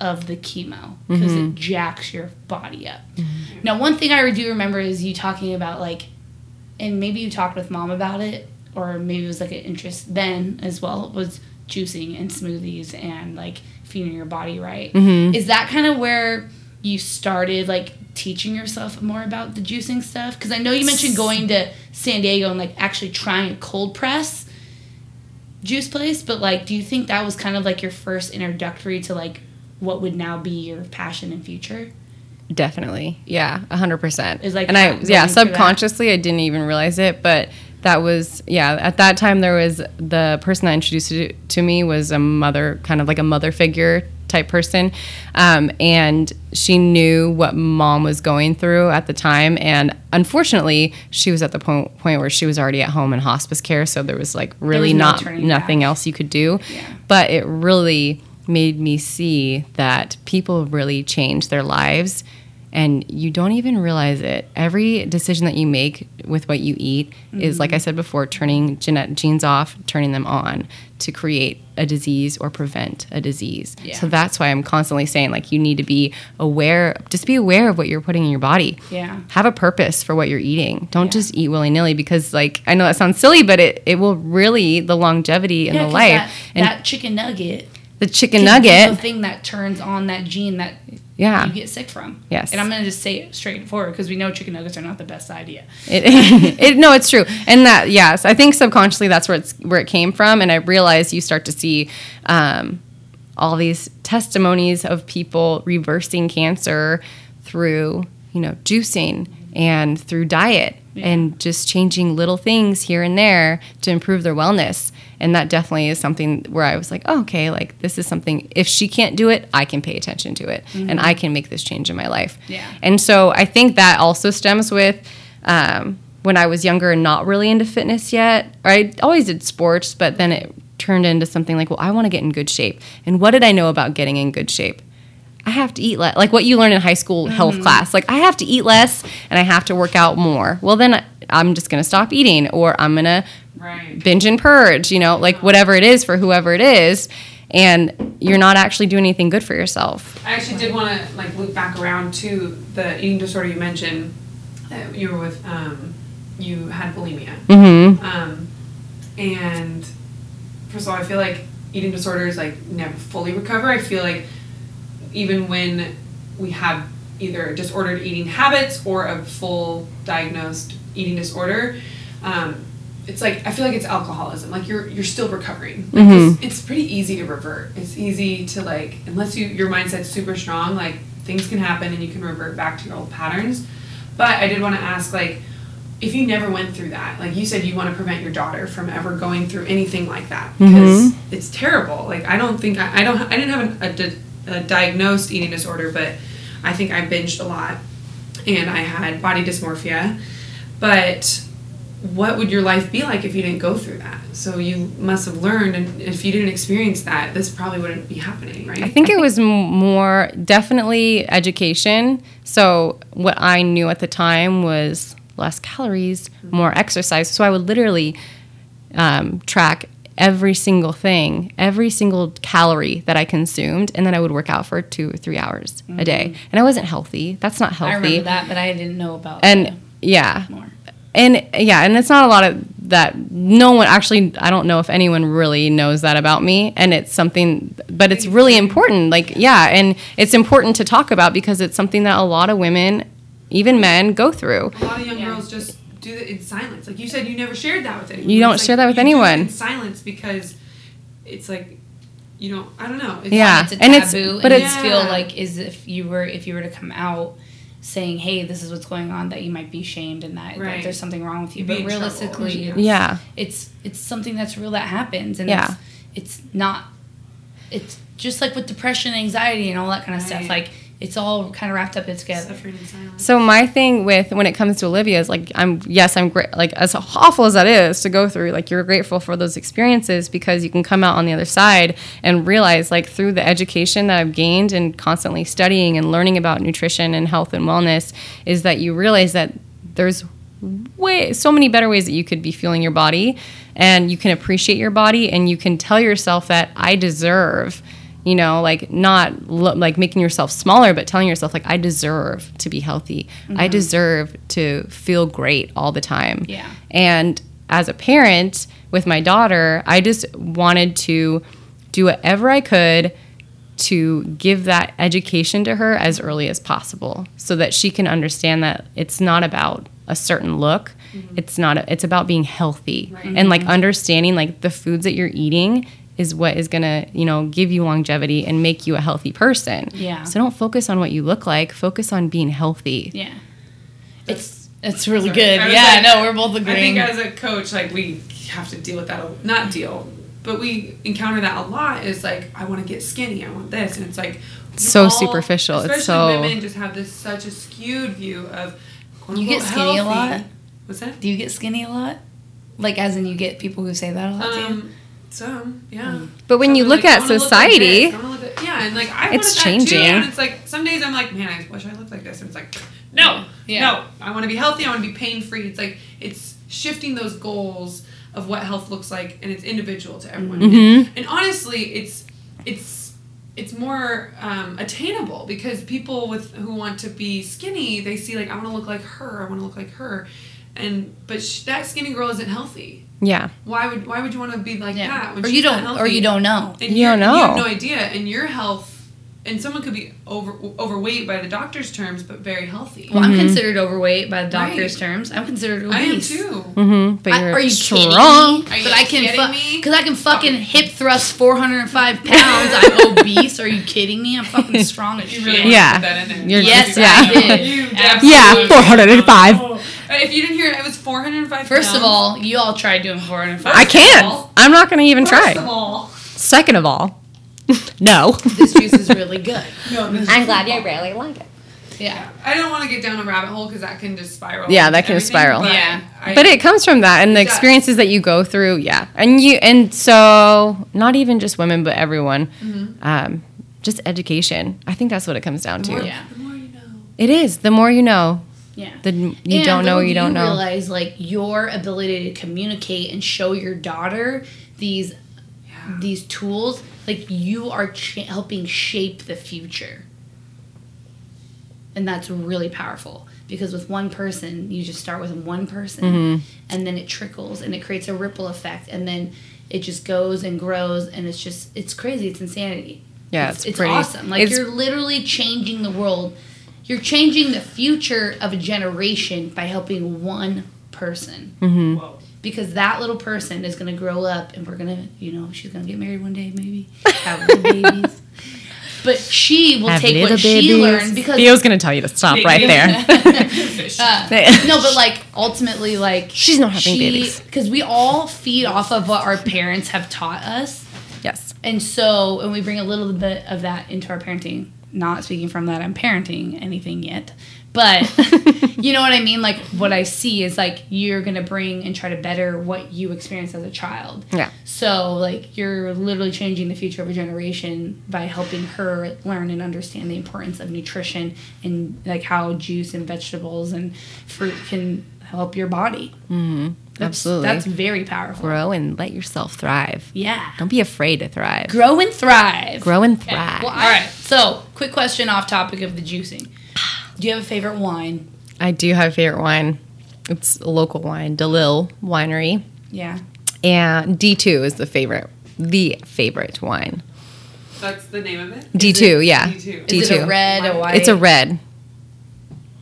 of the chemo because it mm-hmm. jacks your body up. Mm-hmm. Now one thing i do remember is you talking about like and maybe you talked with mom about it or maybe it was like an interest then as well was juicing and smoothies and like feeding your body right. Mm-hmm. Is that kind of where you started like teaching yourself more about the juicing stuff because i know you mentioned going to san diego and like actually trying a cold press juice place but like do you think that was kind of like your first introductory to like what would now be your passion and future Definitely. Yeah, a hundred percent. Is, like, and I yeah, subconsciously I didn't even realize it, but that was yeah, at that time there was the person that introduced it to me was a mother kind of like a mother figure type person. Um, and she knew what mom was going through at the time. And unfortunately, she was at the point, point where she was already at home in hospice care. So there was like really was no not nothing back. else you could do. Yeah. But it really made me see that people really change their lives and you don't even realize it. Every decision that you make with what you eat is, like I Mm-hmm. said before, turning genet- genes off, turning them on to create a disease or prevent a disease. Yeah. So that's why I'm constantly saying, like, you need to be aware, just be aware of what you're putting in your body. Yeah. Have a purpose for what you're eating. Don't Yeah. just eat willy nilly because, like, I know that sounds silly, but it, it will really, the longevity and Yeah, the life. That, and that chicken nugget. the chicken nugget. The thing that turns on that gene that Yeah. you get sick from. Yes. And I'm going to just say it straightforward because we know chicken nuggets are not the best idea. It, it, no, it's true, and that yes, I think subconsciously that's where it's where it came from, and I realized you start to see um, all these testimonies of people reversing cancer through you know juicing and through diet and just changing little things here and there to improve their wellness. And that definitely is something where I was like, oh, okay, like this is something. If she can't do it, I can pay attention to it, and I can make this change in my life. Yeah. And so I think that also stems with um, when I was younger and not really into fitness yet. I always did sports, but then it turned into something like, well, I want to get in good shape. And what did I know about getting in good shape? I have to eat less. Like what you learn in high school health class. Like I have to eat less and I have to work out more. Well, then I'm just going to stop eating or I'm going to Right. binge and purge, you know, like whatever it is for whoever it is. And you're not actually doing anything good for yourself. I actually did want to like loop back around to the eating disorder you mentioned that you were with. Um, you had bulimia. Mm-hmm. Um, and first of all, I feel like eating disorders like never fully recover. I feel like even when we have either disordered eating habits or a full diagnosed eating disorder, um, it's like I feel like it's alcoholism. Like you're you're still recovering. Like Mhm. it's, it's pretty easy to revert. It's easy to like unless you your mindset's super strong. Like things can happen and you can revert back to your old patterns. But I did want to ask like if you never went through that, like you said, you want to prevent your daughter from ever going through anything like that because it's terrible. Like I don't think I, I don't I didn't have a, a, di- a diagnosed eating disorder, but I think I binged a lot and I had body dysmorphia. But what would your life be like if you didn't go through that? So you must have learned, and if you didn't experience that, this probably wouldn't be happening, right? I think it was more definitely education. So what I knew at the time was less calories, more exercise. So I would literally um, track every single thing, every single calorie that I consumed, and then I would work out for two or three hours a day. And I wasn't healthy. That's not healthy. I remember that, but I didn't know about And the yeah, more. and yeah, and it's not a lot of that. No one actually, I don't know if anyone really knows that about me, and it's something, but it's really important. Like, yeah, and it's important to talk about because it's something that a lot of women, even men, go through. a lot of young Yeah. girls just do it in silence. Like you said, you never shared that with anyone. You don't It's share like that with you do it anyone. in silence because it's like you don't. I don't know. It's Yeah. It's a and it's- taboo, but and it's- it's feel like is if you were if you were to come out saying, "Hey, this is what's going on," that you might be shamed and that, that there's something wrong with you. You'd be But in trouble. realistically, Yeah. it's, Yeah, it's it's something that's real that happens, and Yeah. it's, it's not. It's just like with depression, anxiety, and all that kind of stuff. Like it's all kind of wrapped up together. in silence. So my thing with when it comes to Olivia is like I'm yes I'm great like as awful as that is to go through like you're grateful for those experiences because you can come out on the other side and realize like through the education that I've gained and constantly studying and learning about nutrition and health and wellness is that you realize that there's way so many better ways that you could be fueling your body and you can appreciate your body and you can tell yourself that I deserve you know like not lo- like making yourself smaller but telling yourself like i deserve to be healthy. I mm-hmm. deserve to feel great all the time. Yeah. and as a parent with my daughter i just wanted to do whatever i could to give that education to her as early as possible so that she can understand that it's not about a certain look. Mm-hmm. It's not it's about being healthy and like mm-hmm. understanding like the foods that you're eating is what is going to you know give you longevity and make you a healthy person Yeah. so don't focus on what you look like focus on being healthy Yeah, it's it's really Sorry. good. I Yeah, like- no, we're both agreeing. I agreeing. think as a coach, like we have to deal with that. a- Not deal. but we encounter that a lot. Is like I want to get skinny. I want this, and it's like So all- superficial. It's Especially so- women just have this such a skewed view of. quote You get unquote, skinny a lot? What's that? Do you get skinny a lot? Like, as in, you get people who say that a lot to you? Um, some, yeah. But when Some you look like, at wanna look like society, I wanna look like- yeah, and like I It's wanted that too, and it's like some days I'm like, man, I wish I looked like this, and it's like, no, Yeah. no, I want to be healthy, I want to be pain free. It's like it's shifting those goals of what health looks like, and it's individual to everyone. Mhm. And, honestly, it's it's it's more um, attainable because people with who want to be skinny, they see like I want to look like her, I want to look like her, and but sh- that skinny girl isn't healthy. Yeah. Why would why would you want to be like that? when Or she's you don't, or you don't know. And You don't know. You have no idea, and your health, and someone could be over overweight by the doctor's terms, but very healthy. Well, I'm considered overweight by the Right. doctor's terms. I'm considered obese. I am too. Mm-hmm. But I- you're are you strong. kidding me? Are you But I can kidding me? because I can fucking hip thrust 405 pounds. I'm obese. Are you kidding me? I'm fucking strong as You shit. really want Yeah. to put that in there. You're Yes, just, I yeah. did. You Yeah, absolutely- 405. If you didn't hear it, it was 405 First of all, you all tried doing 405. I can't. all- I'm not going to even First of try. all, Second of all, no. This juice is really good. no, this I'm is glad you really like it. Yeah. I don't want to get down a rabbit hole because that can just spiral. Yeah, that can everything, spiral. but Yeah. I- But it comes from that and the It does. experiences that you go through. Yeah. And you, and so not even just women, but everyone, um, just education. I think that's what it comes down the more, to. Yeah. the more you know. It is. The more you know, Yeah. the you And don't know, you do don't know. realize like your ability to communicate and show your daughter these Yeah. these tools like you are ch- helping shape the future and that's really powerful because with one person you just start with one person Mhm. and then it trickles and it creates a ripple effect and then it just goes and grows and it's just it's crazy it's insanity Yeah, it's, it's it's pretty- awesome like it's- you're literally changing the world you're changing the future of a generation by helping one person hmm because that little person is going to grow up and we're going to you know she's going to get married one day maybe have little babies but she will Have take little what she babies. learned because Theo's gonna tell you to stop Big right babies. there. Uh, no but like ultimately like She's not having babies. because we all feed off of what our parents have taught us yes. and so, and we bring a little bit of that into our parenting. Not speaking from that I'm parenting anything yet, but you know what I mean? Like, what I see is like you're gonna bring and try to better what you experienced as a child. Yeah. So, like, you're literally changing the future of a generation by helping her learn and understand the importance of nutrition and like how juice and vegetables and fruit can help your body. hmm That's, Absolutely. That's very powerful. Grow and let yourself thrive. Yeah. Don't be afraid to thrive. Grow and thrive. Grow and Okay. thrive. Well, all right. So, quick question off topic of the juicing. Do you have a favorite wine? I do have a favorite wine. It's a local wine, DeLille Winery. Yeah. And D2 is the favorite, the favorite wine. That's the name of it. D2, yeah. D2. Is it a D2. red, a white? It's a red.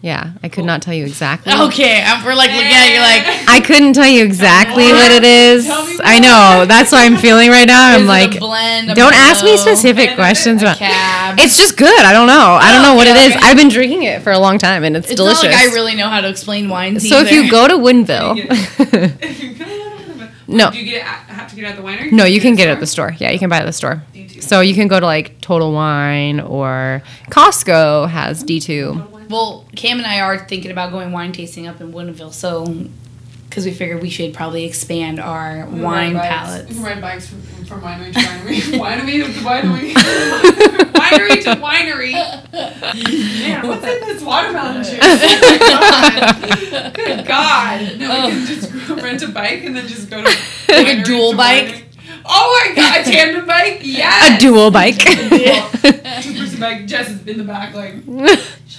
Yeah, I could not tell you exactly. Okay, we're like looking at you like. I couldn't tell you exactly what it is. Tell me I know. That's what I'm feeling right now. I'm is it like, a blend. a don't ask me specific questions. About, Cab. it's just good. I don't know. I don't know what it okay, okay. I've been drinking it for a long time, and it's, It's delicious. not like I really know how to explain wines. so if you go to Woodinville, If you go- No. Do you get it at, have to get it at the winery? no, you can get it at the store. Yeah, you can buy it at the store. D2. So you can go to like Total Wine or Costco has D2. Well, Cam and I are thinking about going wine tasting up in Woodinville, so because we figured we should probably expand our We wine ride bikes- palettes. We can ride bikes from, from winery to winery. winery to winery. winery to winery. Man, what's in this watermelon juice? Oh God. Good God. No, we can just rent a bike and then just go to Like a dual to bike? winery. Oh my God, a tandem bike? Yes. A dual bike. Two-person bike. Jess is in the back like,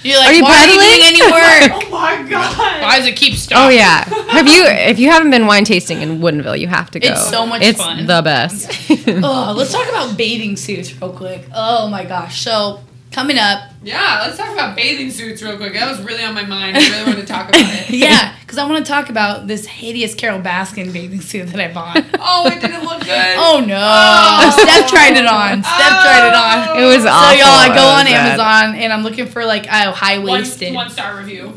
You're like, Are you why are you pedaling?" doing any work? oh my God. why does it keep stopping? Oh yeah. Have you if you haven't been wine tasting in Woodinville, you have to go. It's so much it's fun. the best. Oh, let's talk about bathing suits real quick. Oh my gosh. So, coming up, Yeah, let's talk about bathing suits real quick. That was really on my mind. I really wanted to talk about it. yeah, because I want to talk about this hideous Carole Baskin bathing suit that I bought. Oh, it didn't look good. Oh no! Oh. Steph tried it on. Steph tried it on. Oh. It was So awful. y'all, I go on bad. Amazon and I'm looking for like oh high One, waisted. one star review.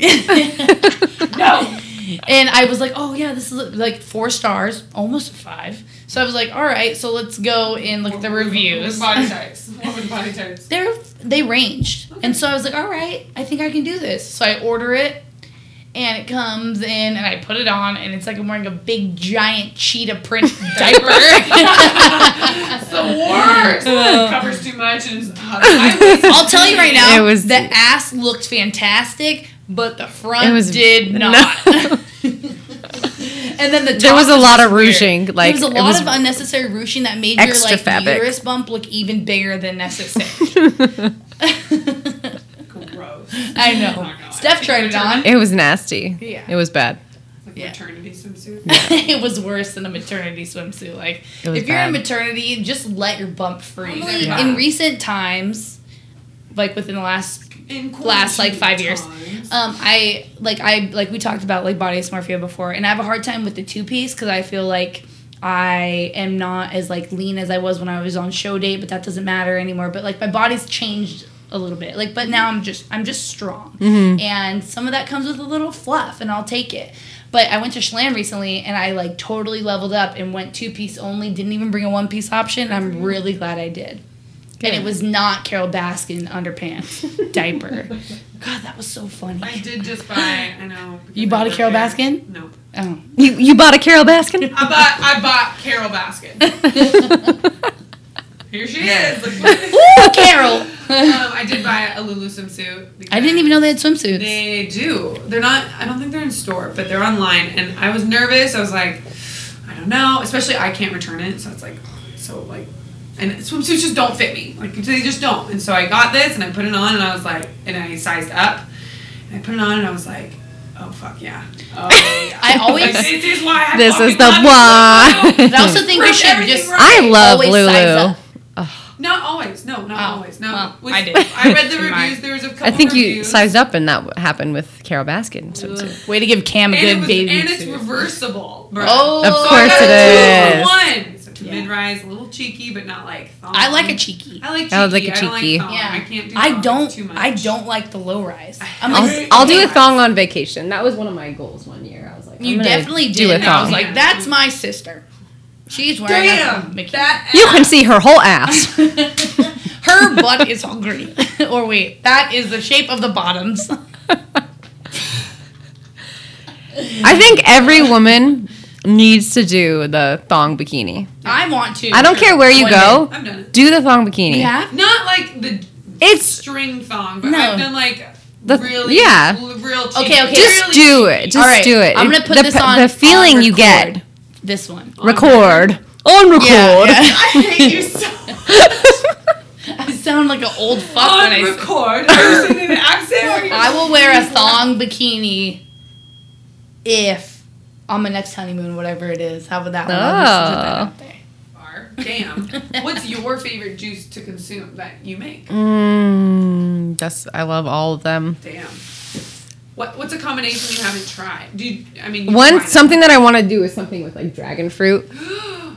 no. and I was like, oh yeah, this is like four stars, almost a five. So I was like, all right, so let's go and look at the reviews. What was body types? What was body types? They're they ranged, and so I was like, all right, I think I can do this. So I order it, and it comes in, and I put it on, and it's like I'm wearing a big giant cheetah print diaper. That's the worst. Oh. Covers too much and it's hot. I I'll tell you right now, It was- the ass looked fantastic, but the front It was- did no. Not. and then the top There was a lot just of weird. ruching, like, there was a lot was of unnecessary ruching that made extra your like fabric. uterus bump look even bigger than necessary. Gross. I I'm know. not gonna. Steph tried it on. It was nasty. Yeah. It was bad. Like Yeah. maternity swimsuit. it was worse than a maternity swimsuit. Like It was if you're in bad. maternity, just let your bump free. Only- In recent times, like within the last In last like five quarantine years. Um, I like I like we talked about like body dysmorphia before, and I have a hard time with the two piece because I feel like I am not as like lean as I was when I was on show date, but that doesn't matter anymore. But like my body's changed a little bit, like but now I'm just I'm just strong, and some of that comes with a little fluff, and I'll take it. But I went to Schlan recently, and I like totally leveled up and went two piece only. Didn't even bring a one piece option. And I'm really glad I did. And it was not Carole Baskin underpants diaper. God, that was so funny. I did just buy. I know. You bought a Carol because Baskin? there. No. Oh. You you bought a Carole Baskin? I bought. I bought Carole Baskin. Here she is. Look at this. Woo, Carol! um, I did buy a Lulu swimsuit. I didn't even know they had swimsuits. They do. They're not. I don't think they're in store, but they're online. And I was nervous. I was like, I don't know. Especially I can't return it, so it's like, so like, and swimsuits just don't fit me. Like they just don't. And so I got this and I put it on and I was like, and I sized up. And I put it on and I was like, oh fuck yeah. Oh yeah. I always- Like, this is why. I This is the love one. I also think we Prove should just. right. I love Always Lulu. size. Not always. No, not Oh, always. No. well, With- I did. I read the reviews. There was a couple I think you sized up and that happened with Carole Baskin. So swimsuit. Way to give Cam a and good was, baby. and it's suit. reversible. Bro. Oh, Of So course got it two is. one. So it's Yeah. mid-rise, a little cheeky, but not like thong. I like a cheeky. I like cheeky. I would like a I don't cheeky. thong. Yeah. I can't do I don't too much. I don't like the low rise. I'm I'll, like, I'll do a thong on vacation. That was one of my goals one year. I was like, I'm You definitely do did. a and I was thong. like, that's my sister. She's wearing a Damn. bikini. That you can see her whole ass. Her butt is hungry. or wait, that is the shape of the bottoms. I think every woman needs to do the thong bikini. I want to. I don't care where you One go. I've done it. Do the thong bikini. Yeah. Not like the It's string thong, but No. I've done like The- really, yeah. l- real cheeky. Okay, okay. just Really do cheeky. it. Just All right, do it. I'm gonna put the, this on the feeling on you record. get. This one. Record on record. Yeah, yeah. I hate you so I sound like an old fuck when on I say record. Are you saying in an accent? Or you I will wear a thong bikini if on my next honeymoon, whatever it is. How about that one? I'll just put that Oh. out there. Damn. What's your favorite juice to consume that you make? Mm, that's I love all of them. Damn. What What's a combination you haven't tried? Do you, I mean you One tried it. something that I want to do is something with like dragon fruit.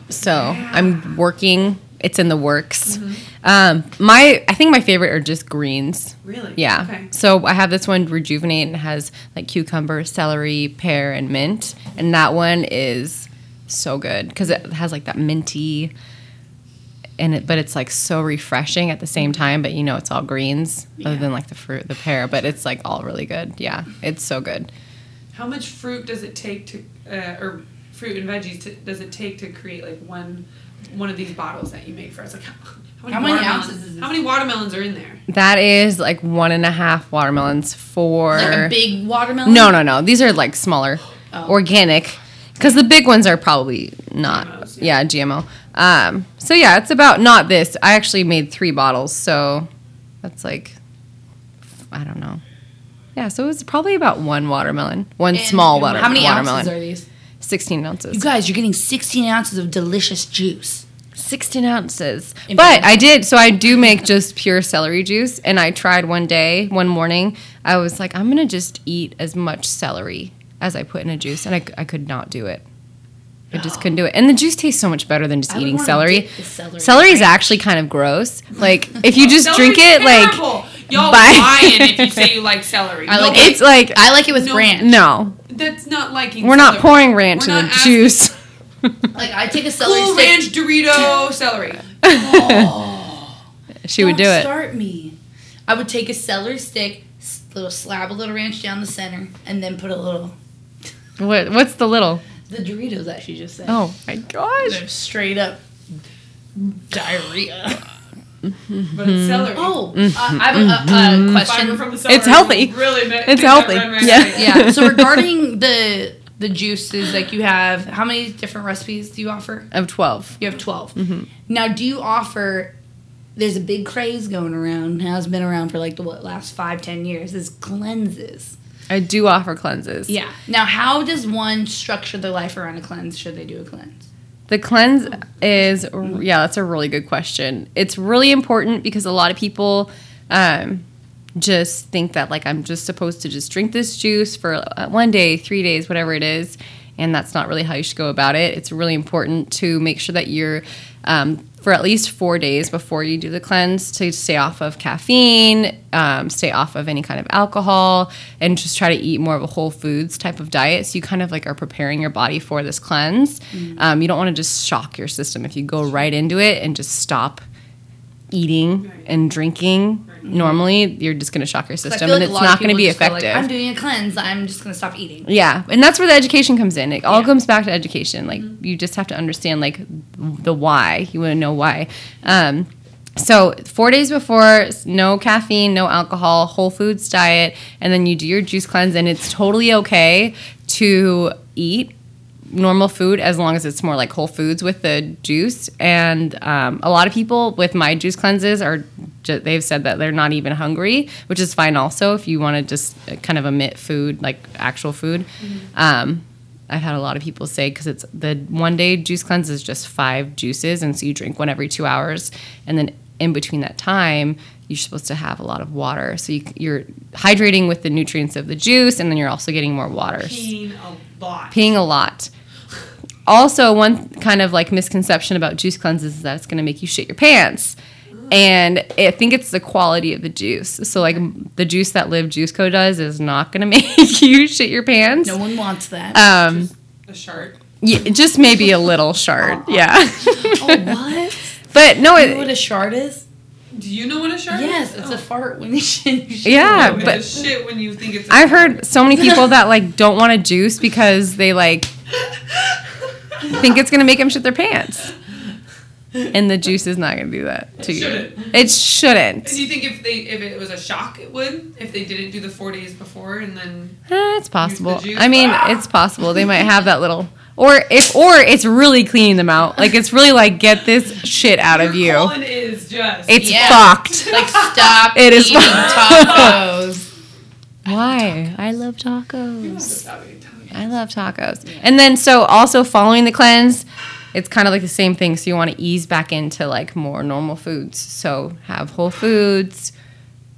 So I'm working. It's in the works. Mm-hmm. Um, my I think my favorite are just greens. Really? Yeah. Okay. So I have this one rejuvenate and it has like cucumber, celery, pear, and mint, and that one is so good because it has like that minty. And it, but it's like so refreshing at the same time. But you know, it's all greens other than like the fruit, the pear. But it's like all really good. Yeah, it's so good. How much fruit does it take to, uh, or fruit and veggies to, does it take to create like one one of these bottles that you make for us? Like how, how many, How many watermelons? ounces is this? How many watermelons are in there? That is like one and a half watermelons for. Like a big watermelon? no, no, no. These are like smaller, Oh. organic, because the big ones are probably not. GMOs, yeah. GMO. Um. So yeah, it's about not this. I actually made three bottles, so that's like, I don't know. Yeah, so it was probably about one watermelon, one And small water, How many watermelon. ounces are these? Sixteen ounces. You guys, you're getting 16 ounces of delicious juice. 16 ounces. But I did, so I do make just pure celery juice. And I tried one day, one morning, I was like, I'm going to just eat as much celery as I put in a juice. And I, I could not do it. I just couldn't do it. And the juice tastes so much better than just I eating celery. celery is right? actually kind of gross. Like, if you just drink it, like, terrible. Y'all Bye. lying if you say you like celery. I like No, it. It's like I like it with No. ranch. no, That's not liking. we're not pouring ranch We're in the asking- juice. Like I take a celery Cool stick. ranch Dorito celery. she would do Don't it. Start me. I would take a celery stick, little slab a little ranch down the center, and then put a little What? What's the little? the Doritos that she just said. Oh my gosh! They're straight up diarrhea. But Mm-hmm. it's celery. Oh, uh, I have a, a, a question. Fiber from the celery. It's healthy. Really, ma- It's healthy. right Yeah. away. yeah. So regarding the the juices, like you have, how many different recipes do you offer? I have twelve. You have 12 Now, do you offer? There's a big craze going around. Has been around for like the what, last five, ten years. Is cleanses. I do offer cleanses. Yeah. Now, how does one structure their life around a cleanse? Should they do a cleanse? The cleanse is, yeah, that's a really good question. It's really important because a lot of people um, just think that, like, I'm just supposed to just drink this juice for uh, one day, three days, whatever it is. And that's not really how you should go about it. It's really important to make sure that you're, um, for at least four days before you do the cleanse, to stay off of caffeine, um, stay off of any kind of alcohol, and just try to eat more of a whole foods type of diet. So you kind of like are preparing your body for this cleanse. Um, you don't want to just shock your system if you go right into it and just stop eating and drinking. Normally, you're just going to shock your system, and like it's not going to be go like, effective. I'm doing a cleanse. I'm just gonna stop eating. Yeah, and that's where the education comes in. It all Yeah. comes back to education. Like you just have to understand like the why. You want to know why. Um, so four days before, no caffeine, no alcohol, whole foods diet, and then you do your juice cleanse, and it's totally okay to eat normal food as long as it's more like whole foods with the juice. And um, a lot of people with my juice cleanses are ju- they've said that they're not even hungry, which is fine also if you want to just uh, kind of omit food like actual food. Um, I've had a lot of people say because it's the one day juice cleanse is just five juices, and so you drink one every two hours, and then in between that time. You're supposed to have a lot of water, so you, you're hydrating with the nutrients of the juice, and then you're also getting more water Peeing a lot. peeing a lot. Also, one kind of like misconception about juice cleanses is that it's going to make you shit your pants. And I think it's the quality of the juice. So, like the juice that LIV Juice Co does is not going to make you shit your pants. No one wants that. Um, a shard. yeah, just maybe a little shard. Yeah. oh, what? but no, Do You know what a shard is? Do you know what a shark Yes, is? it's a fart when you shit. you shit Yeah, Oh, your it's but- shit when you think it's. a I've shark. heard so many people that like don't want a juice because they like think it's going to make them shit their pants. And the juice is not going to do that to It you. shouldn't. It shouldn't. Do you think if they if it was a shock, it would? If they didn't do the four days before and then Eh, it's possible. juice. I mean, Ah! it's possible. They might have that little, or if, or it's really cleaning them out. Like it's really like get this shit out of you. colon is just It's Yeah. fucked. Like stop It is eating fucked. tacos. Why? I love tacos. Stop eating tacos. I love tacos. And then so also following the cleanse, it's kind of like the same thing. So you want to ease back into like more normal foods. So have whole foods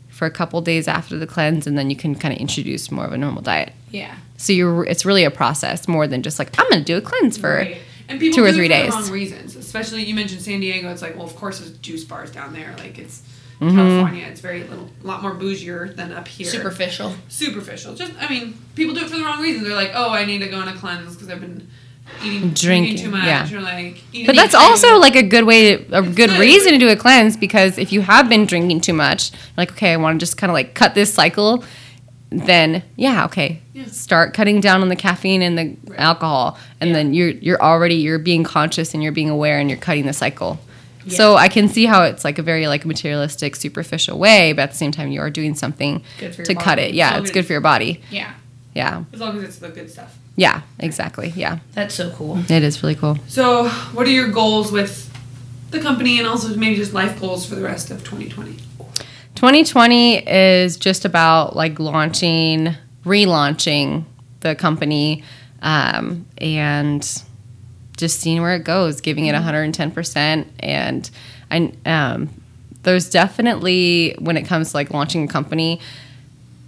for a couple days after the cleanse, and then you can kind of introduce more of a normal diet. Yeah. So you're it's really a process more than just like I'm going to do a cleanse for. Right. And people two or three days. The wrong reasons, especially you mentioned San Diego. It's like, well, of course, there's juice bars down there. Like it's Mm-hmm. California. It's very little, a lot more bougier than up here. Superficial. superficial. Just, I mean, people do it for the wrong reasons. They're like, oh, I need to go on a cleanse because I've been eating, drinking, Drinking, too much, yeah. or like eating. But that's food. also like a good way, a It's good good. reason to do a cleanse because if you have been drinking too much, like okay, I want to just kind of like cut this cycle, then yeah, okay, Yeah. start cutting down on the caffeine and the alcohol, and Yeah. then you're you're already you're being conscious and you're being aware and you're cutting the cycle. So I can see how it's like a very like materialistic, superficial way, but at the same time you are doing something Good for to cut body. it. Yeah, it's good for your body. Yeah. Yeah, as long as it's the good stuff. yeah, exactly. Yeah, That's so cool. it is really cool. So, what are your goals with the company, and also maybe just life goals for the rest of 2020? 2020 is just about like launching, relaunching the company, um, and just seeing where it goes, giving it 110%. And I, um, there's definitely when it comes to like launching a company,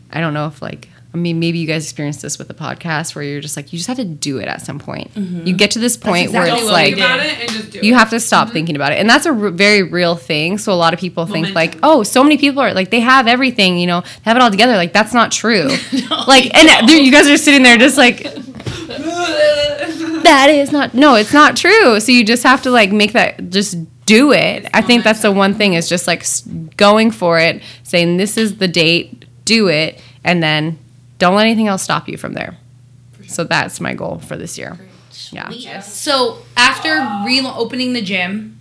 I don't know if like I mean, maybe you guys experienced this with the podcast where you're just like, you just have to do it at some point. Mm-hmm. You get to this point exactly where it's Don't what we think like, about it and just do you it. have to stop mm-hmm. thinking about it. And that's a r- very real thing. So a lot of people think like oh so many people are like they have everything you know they have it all together. Like that's not true. Like and you guys are sitting there just like that is not no it's not true. So you just have to like make that just do it. I think that's the one thing is just like going for it saying this is the date do it and then don't let anything else stop you from there so that's my goal for this year yeah So after reopening the gym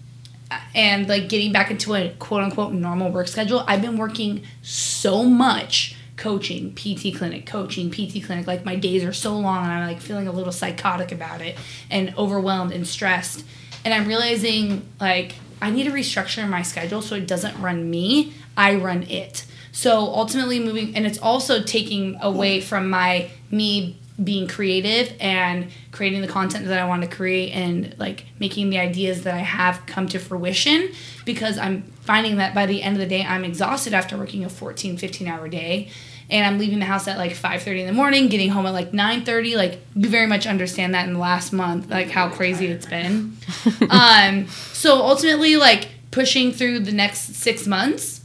uh, and like getting back into a quote unquote normal work schedule, I've been working so much coaching, PT clinic, coaching, PT clinic. Like my days are so long and I'm like feeling a little psychotic about it and overwhelmed and stressed. And I'm realizing like I need to restructure my schedule so it doesn't run me, I run it. So ultimately moving and it's also taking away from my me being creative and creating the content that I want to create and like making the ideas that I have come to fruition because I'm finding that by the end of the day I'm exhausted after working a 14 15 hour day and I'm leaving the house at like 5:30 in the morning getting home at like 9:30 like you very much understand that in the last month like how crazy it's been. Um so ultimately like pushing through the next 6 months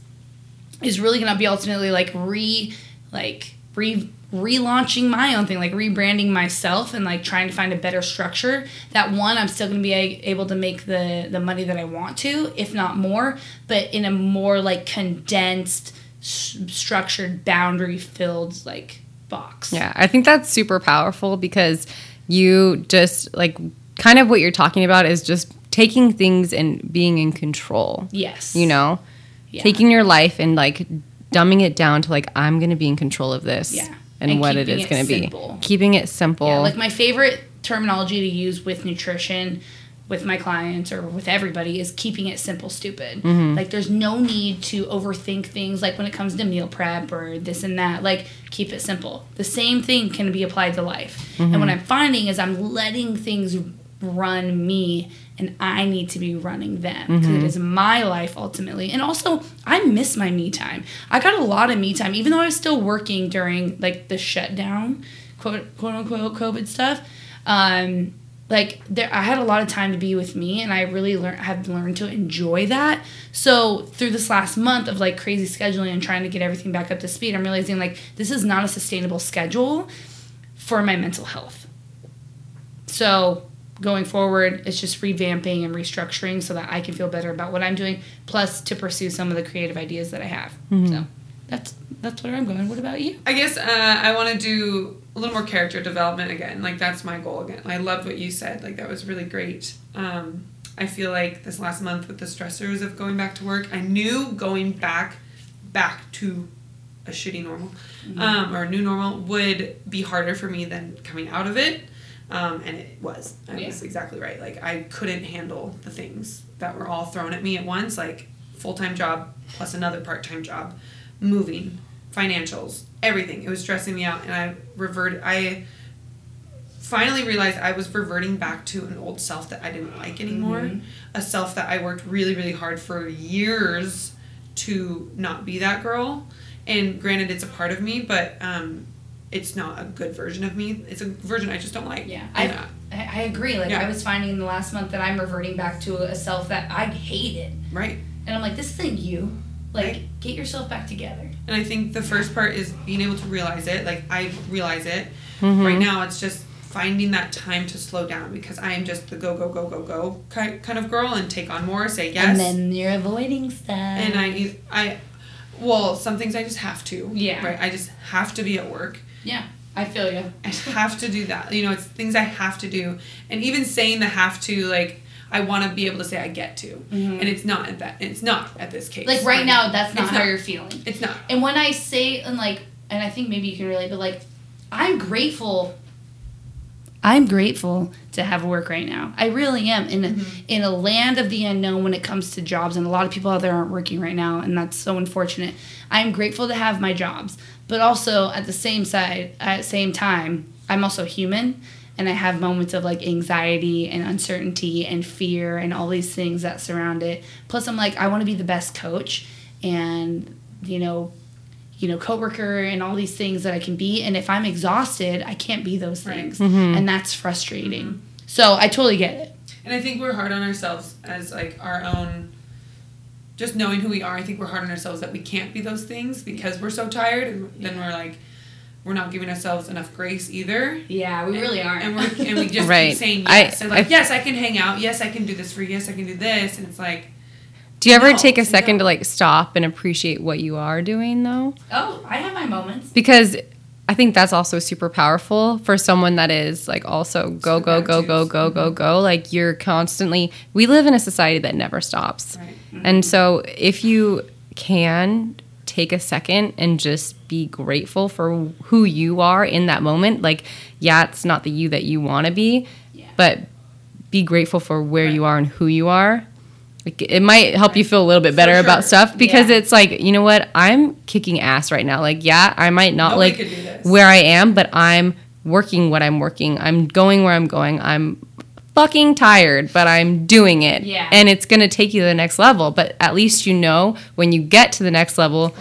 is really gonna be ultimately like re like re relaunching my own thing like rebranding myself and like trying to find a better structure that one i'm still gonna be a- able to make the the money that i want to if not more but in a more like condensed s- structured boundary filled like box. Yeah, I think that's super powerful because you just like kind of what you're talking about is just taking things and being in control. yes. You know, Yeah. taking your life and like dumbing it down to like I'm going to be in control of this Yeah. and, And what it is going to be. Keeping it simple. Yeah, like my favorite terminology to use with nutrition with my clients or with everybody is keeping it simple stupid. Mm-hmm. Like there's no need to overthink things like when it comes to meal prep or this and that. Like keep it simple. The same thing can be applied to life. And mm-hmm. what I'm finding is I'm letting things run me and I need to be running them because it is my life ultimately. And also, I miss my me time. I got a lot of me time, even though I was still working during like the shutdown, quote quote unquote COVID stuff. Um, like there, I had a lot of time to be with me, and I really learned have learned to enjoy that. So through this last month of like crazy scheduling and trying to get everything back up to speed, I'm realizing like this is not a sustainable schedule for my mental health. So going forward, it's just revamping and restructuring so that I can feel better about what I'm doing, plus to pursue some of the creative ideas that I have. So that's that's where I'm going. What about you? I guess uh, I want to do a little more character development again. Like that's my goal again. I loved what you said. Like that was really great. Um, I feel like this last month with the stressors of going back to work, I knew going back back to a shitty normal um, or a new normal would be harder for me than coming out of it. Um, and it was. I Yeah. was exactly right. Like I couldn't handle the things that were all thrown at me at once. Like full time job plus another part time job, moving, financials, everything. It was stressing me out, and I reverted. I finally realized I was reverting back to an old self that I didn't like anymore. A self that I worked really, really hard for years to not be that girl. And granted, it's a part of me, but um, it's not a good version of me. It's a version I just don't like. Yeah, I, I I agree. Like Yeah. I was finding in the last month that I'm reverting back to a self that I hated, right. and I'm like, this isn't you. Like, Right. get yourself back together. And I think the first part is being able to realize it. Like I realize it. Mm-hmm. Right now, it's just finding that time to slow down because I am just the go go go go go ki- kind of girl and take on more, say yes. And then you're avoiding stuff. and I I well, some things I just have to. Yeah. Right. I just have to be at work. Yeah, I feel you. I have to do that. You know, it's things I have to do. And even saying the have to, like I want to be able to say I get to, and it's not at that. It's not at this case. Mm-hmm. Like right now, that's not It's how not. you're feeling. It's not. And when I say and like, and I think maybe you can relate, but like, I'm grateful. I'm grateful to have work right now. I really am in a, Mm-hmm. in a land of the unknown when it comes to jobs, and a lot of people out there aren't working right now, and that's so unfortunate. I'm grateful to have my jobs, but also at the same side, at the same time, I'm also human, and I have moments of like anxiety and uncertainty and fear and all these things that surround it. Plus, I'm like, I want to be the best coach, and you know, you know, coworker and all these things that I can be. And if I'm exhausted, I can't be those Right. things. Mm-hmm. And that's frustrating. So I totally get it. And I think we're hard on ourselves as like our own just knowing who we are, I think we're hard on ourselves that we can't be those things because we're so tired and then we're like we're not giving ourselves enough grace either. Yeah, we really are. And we're, and we just Right. keep saying I- yes. and like, I- yes, I can hang out. Yes, I can do this for you. Yes, I can do this. And it's like, Do you ever No, take a no. second to like stop and appreciate what you are doing though? oh, I have my moments. Because I think that's also super powerful for someone that is like also go go go go go go mm-hmm. go like you're constantly we live in a society that never stops. right. Mm-hmm. And so if you can take a second and just be grateful for who you are in that moment, like yeah, it's not the you that you want to be, Yeah. but be grateful for where Right. you are and who you are. Like, It might help you feel a little bit better For about stuff because Yeah. it's like, you know what? I'm kicking ass right now. Like, yeah, I might not Nobody like could do this. where I am, but I'm working what I'm working. I'm going where I'm going. I'm fucking tired, but I'm doing it. Yeah. And it's going to take you to the next level, but at least you know when you get to the next level,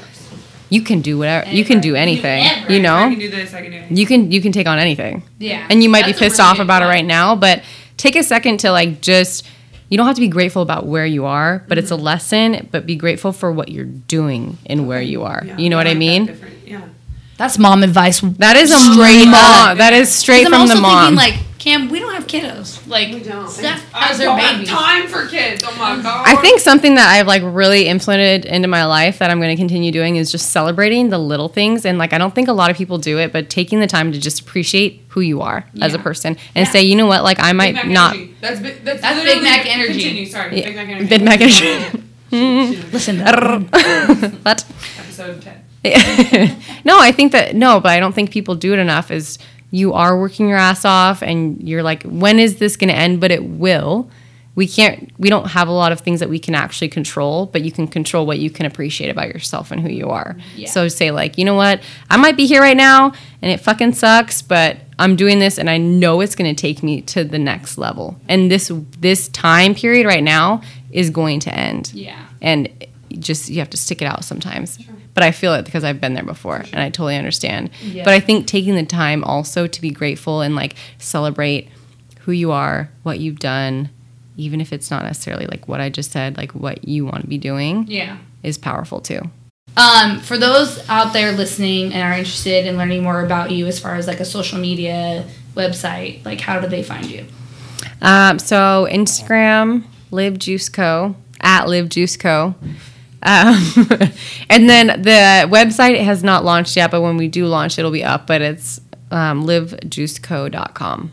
you can do whatever. You can do anything. You I know? can do this. I can do it. You can you can take on anything. Yeah. And you might That's be pissed really off about it right now, but take a second to like just you don't have to be grateful about where you are, but it's a mm-hmm. lesson, but be grateful for what you're doing and where you are. Yeah, you know what I like that mean? Yeah. That's mom advice. That is a Straight mom. up. That is straight I'm from also the mom. thinking like, Cam, we don't have kiddos. Like, We don't. Steph I has her don't have time for kids. Oh my god. I think something that I've like really implemented into my life that I'm going to continue doing is just celebrating the little things. And like, I don't think a lot of people do it, but taking the time to just appreciate who you are as a person and Yeah. say, you know what, like I might not. Energy. That's big. That's, That's Big literally- Mac energy. Continue. Sorry. Yeah, Big Mac energy. Big Mac energy. listen, but hmm. Episode ten. no, I think that no, but I don't think people do it enough. Is you are working your ass off, and you're like, when is this going to end? But it will. We can't. We don't have a lot of things that we can actually control, but you can control what you can appreciate about yourself and who you are. Yeah. So say like, you know what? I might be here right now, and it fucking sucks, but I'm doing this, and I know it's going to take me to the next level. And this this time period right now is going to end yeah. and just you have to stick it out sometimes but i feel it because i've been there before and i totally understand Yeah. but i think taking the time also to be grateful and like celebrate who you are what you've done even if it's not necessarily like what i just said like what you want to be doing Yeah. is powerful too Um, for those out there listening and are interested in learning more about you as far as like a social media website, like how do they find you? um, so instagram LIV Juice Co at LIV Juice Co um, and then the website has not launched yet but when we do launch it'll be up but it's um, livjuiceco.com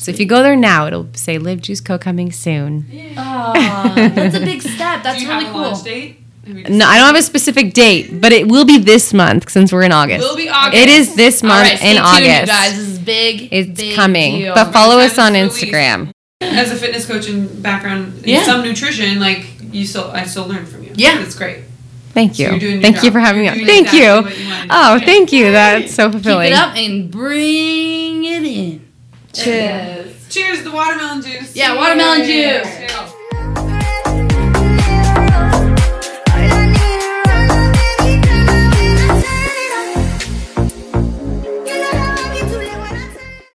so if you go there now it'll say LIV Juice Co coming soon Oh, that's a big step. That's Do you really have a cool. launch date? Have you no i don't have a specific date but it will be this month since we're in august Will be August. it is this All month right, stay in tuned, august you guys. This is big. it's big coming deal. but follow us on it's released. instagram As a fitness coach and background in Yeah. some nutrition, like you still, I still learn from you. Yeah. it's great. thank So you you're doing your thank you job. for having me You're on doing thank exactly you what you wanted to oh do. thank you that's so Keep fulfilling it up and bring it in. Cheers. Cheers The watermelon juice. Yeah, watermelon juice. Cheers.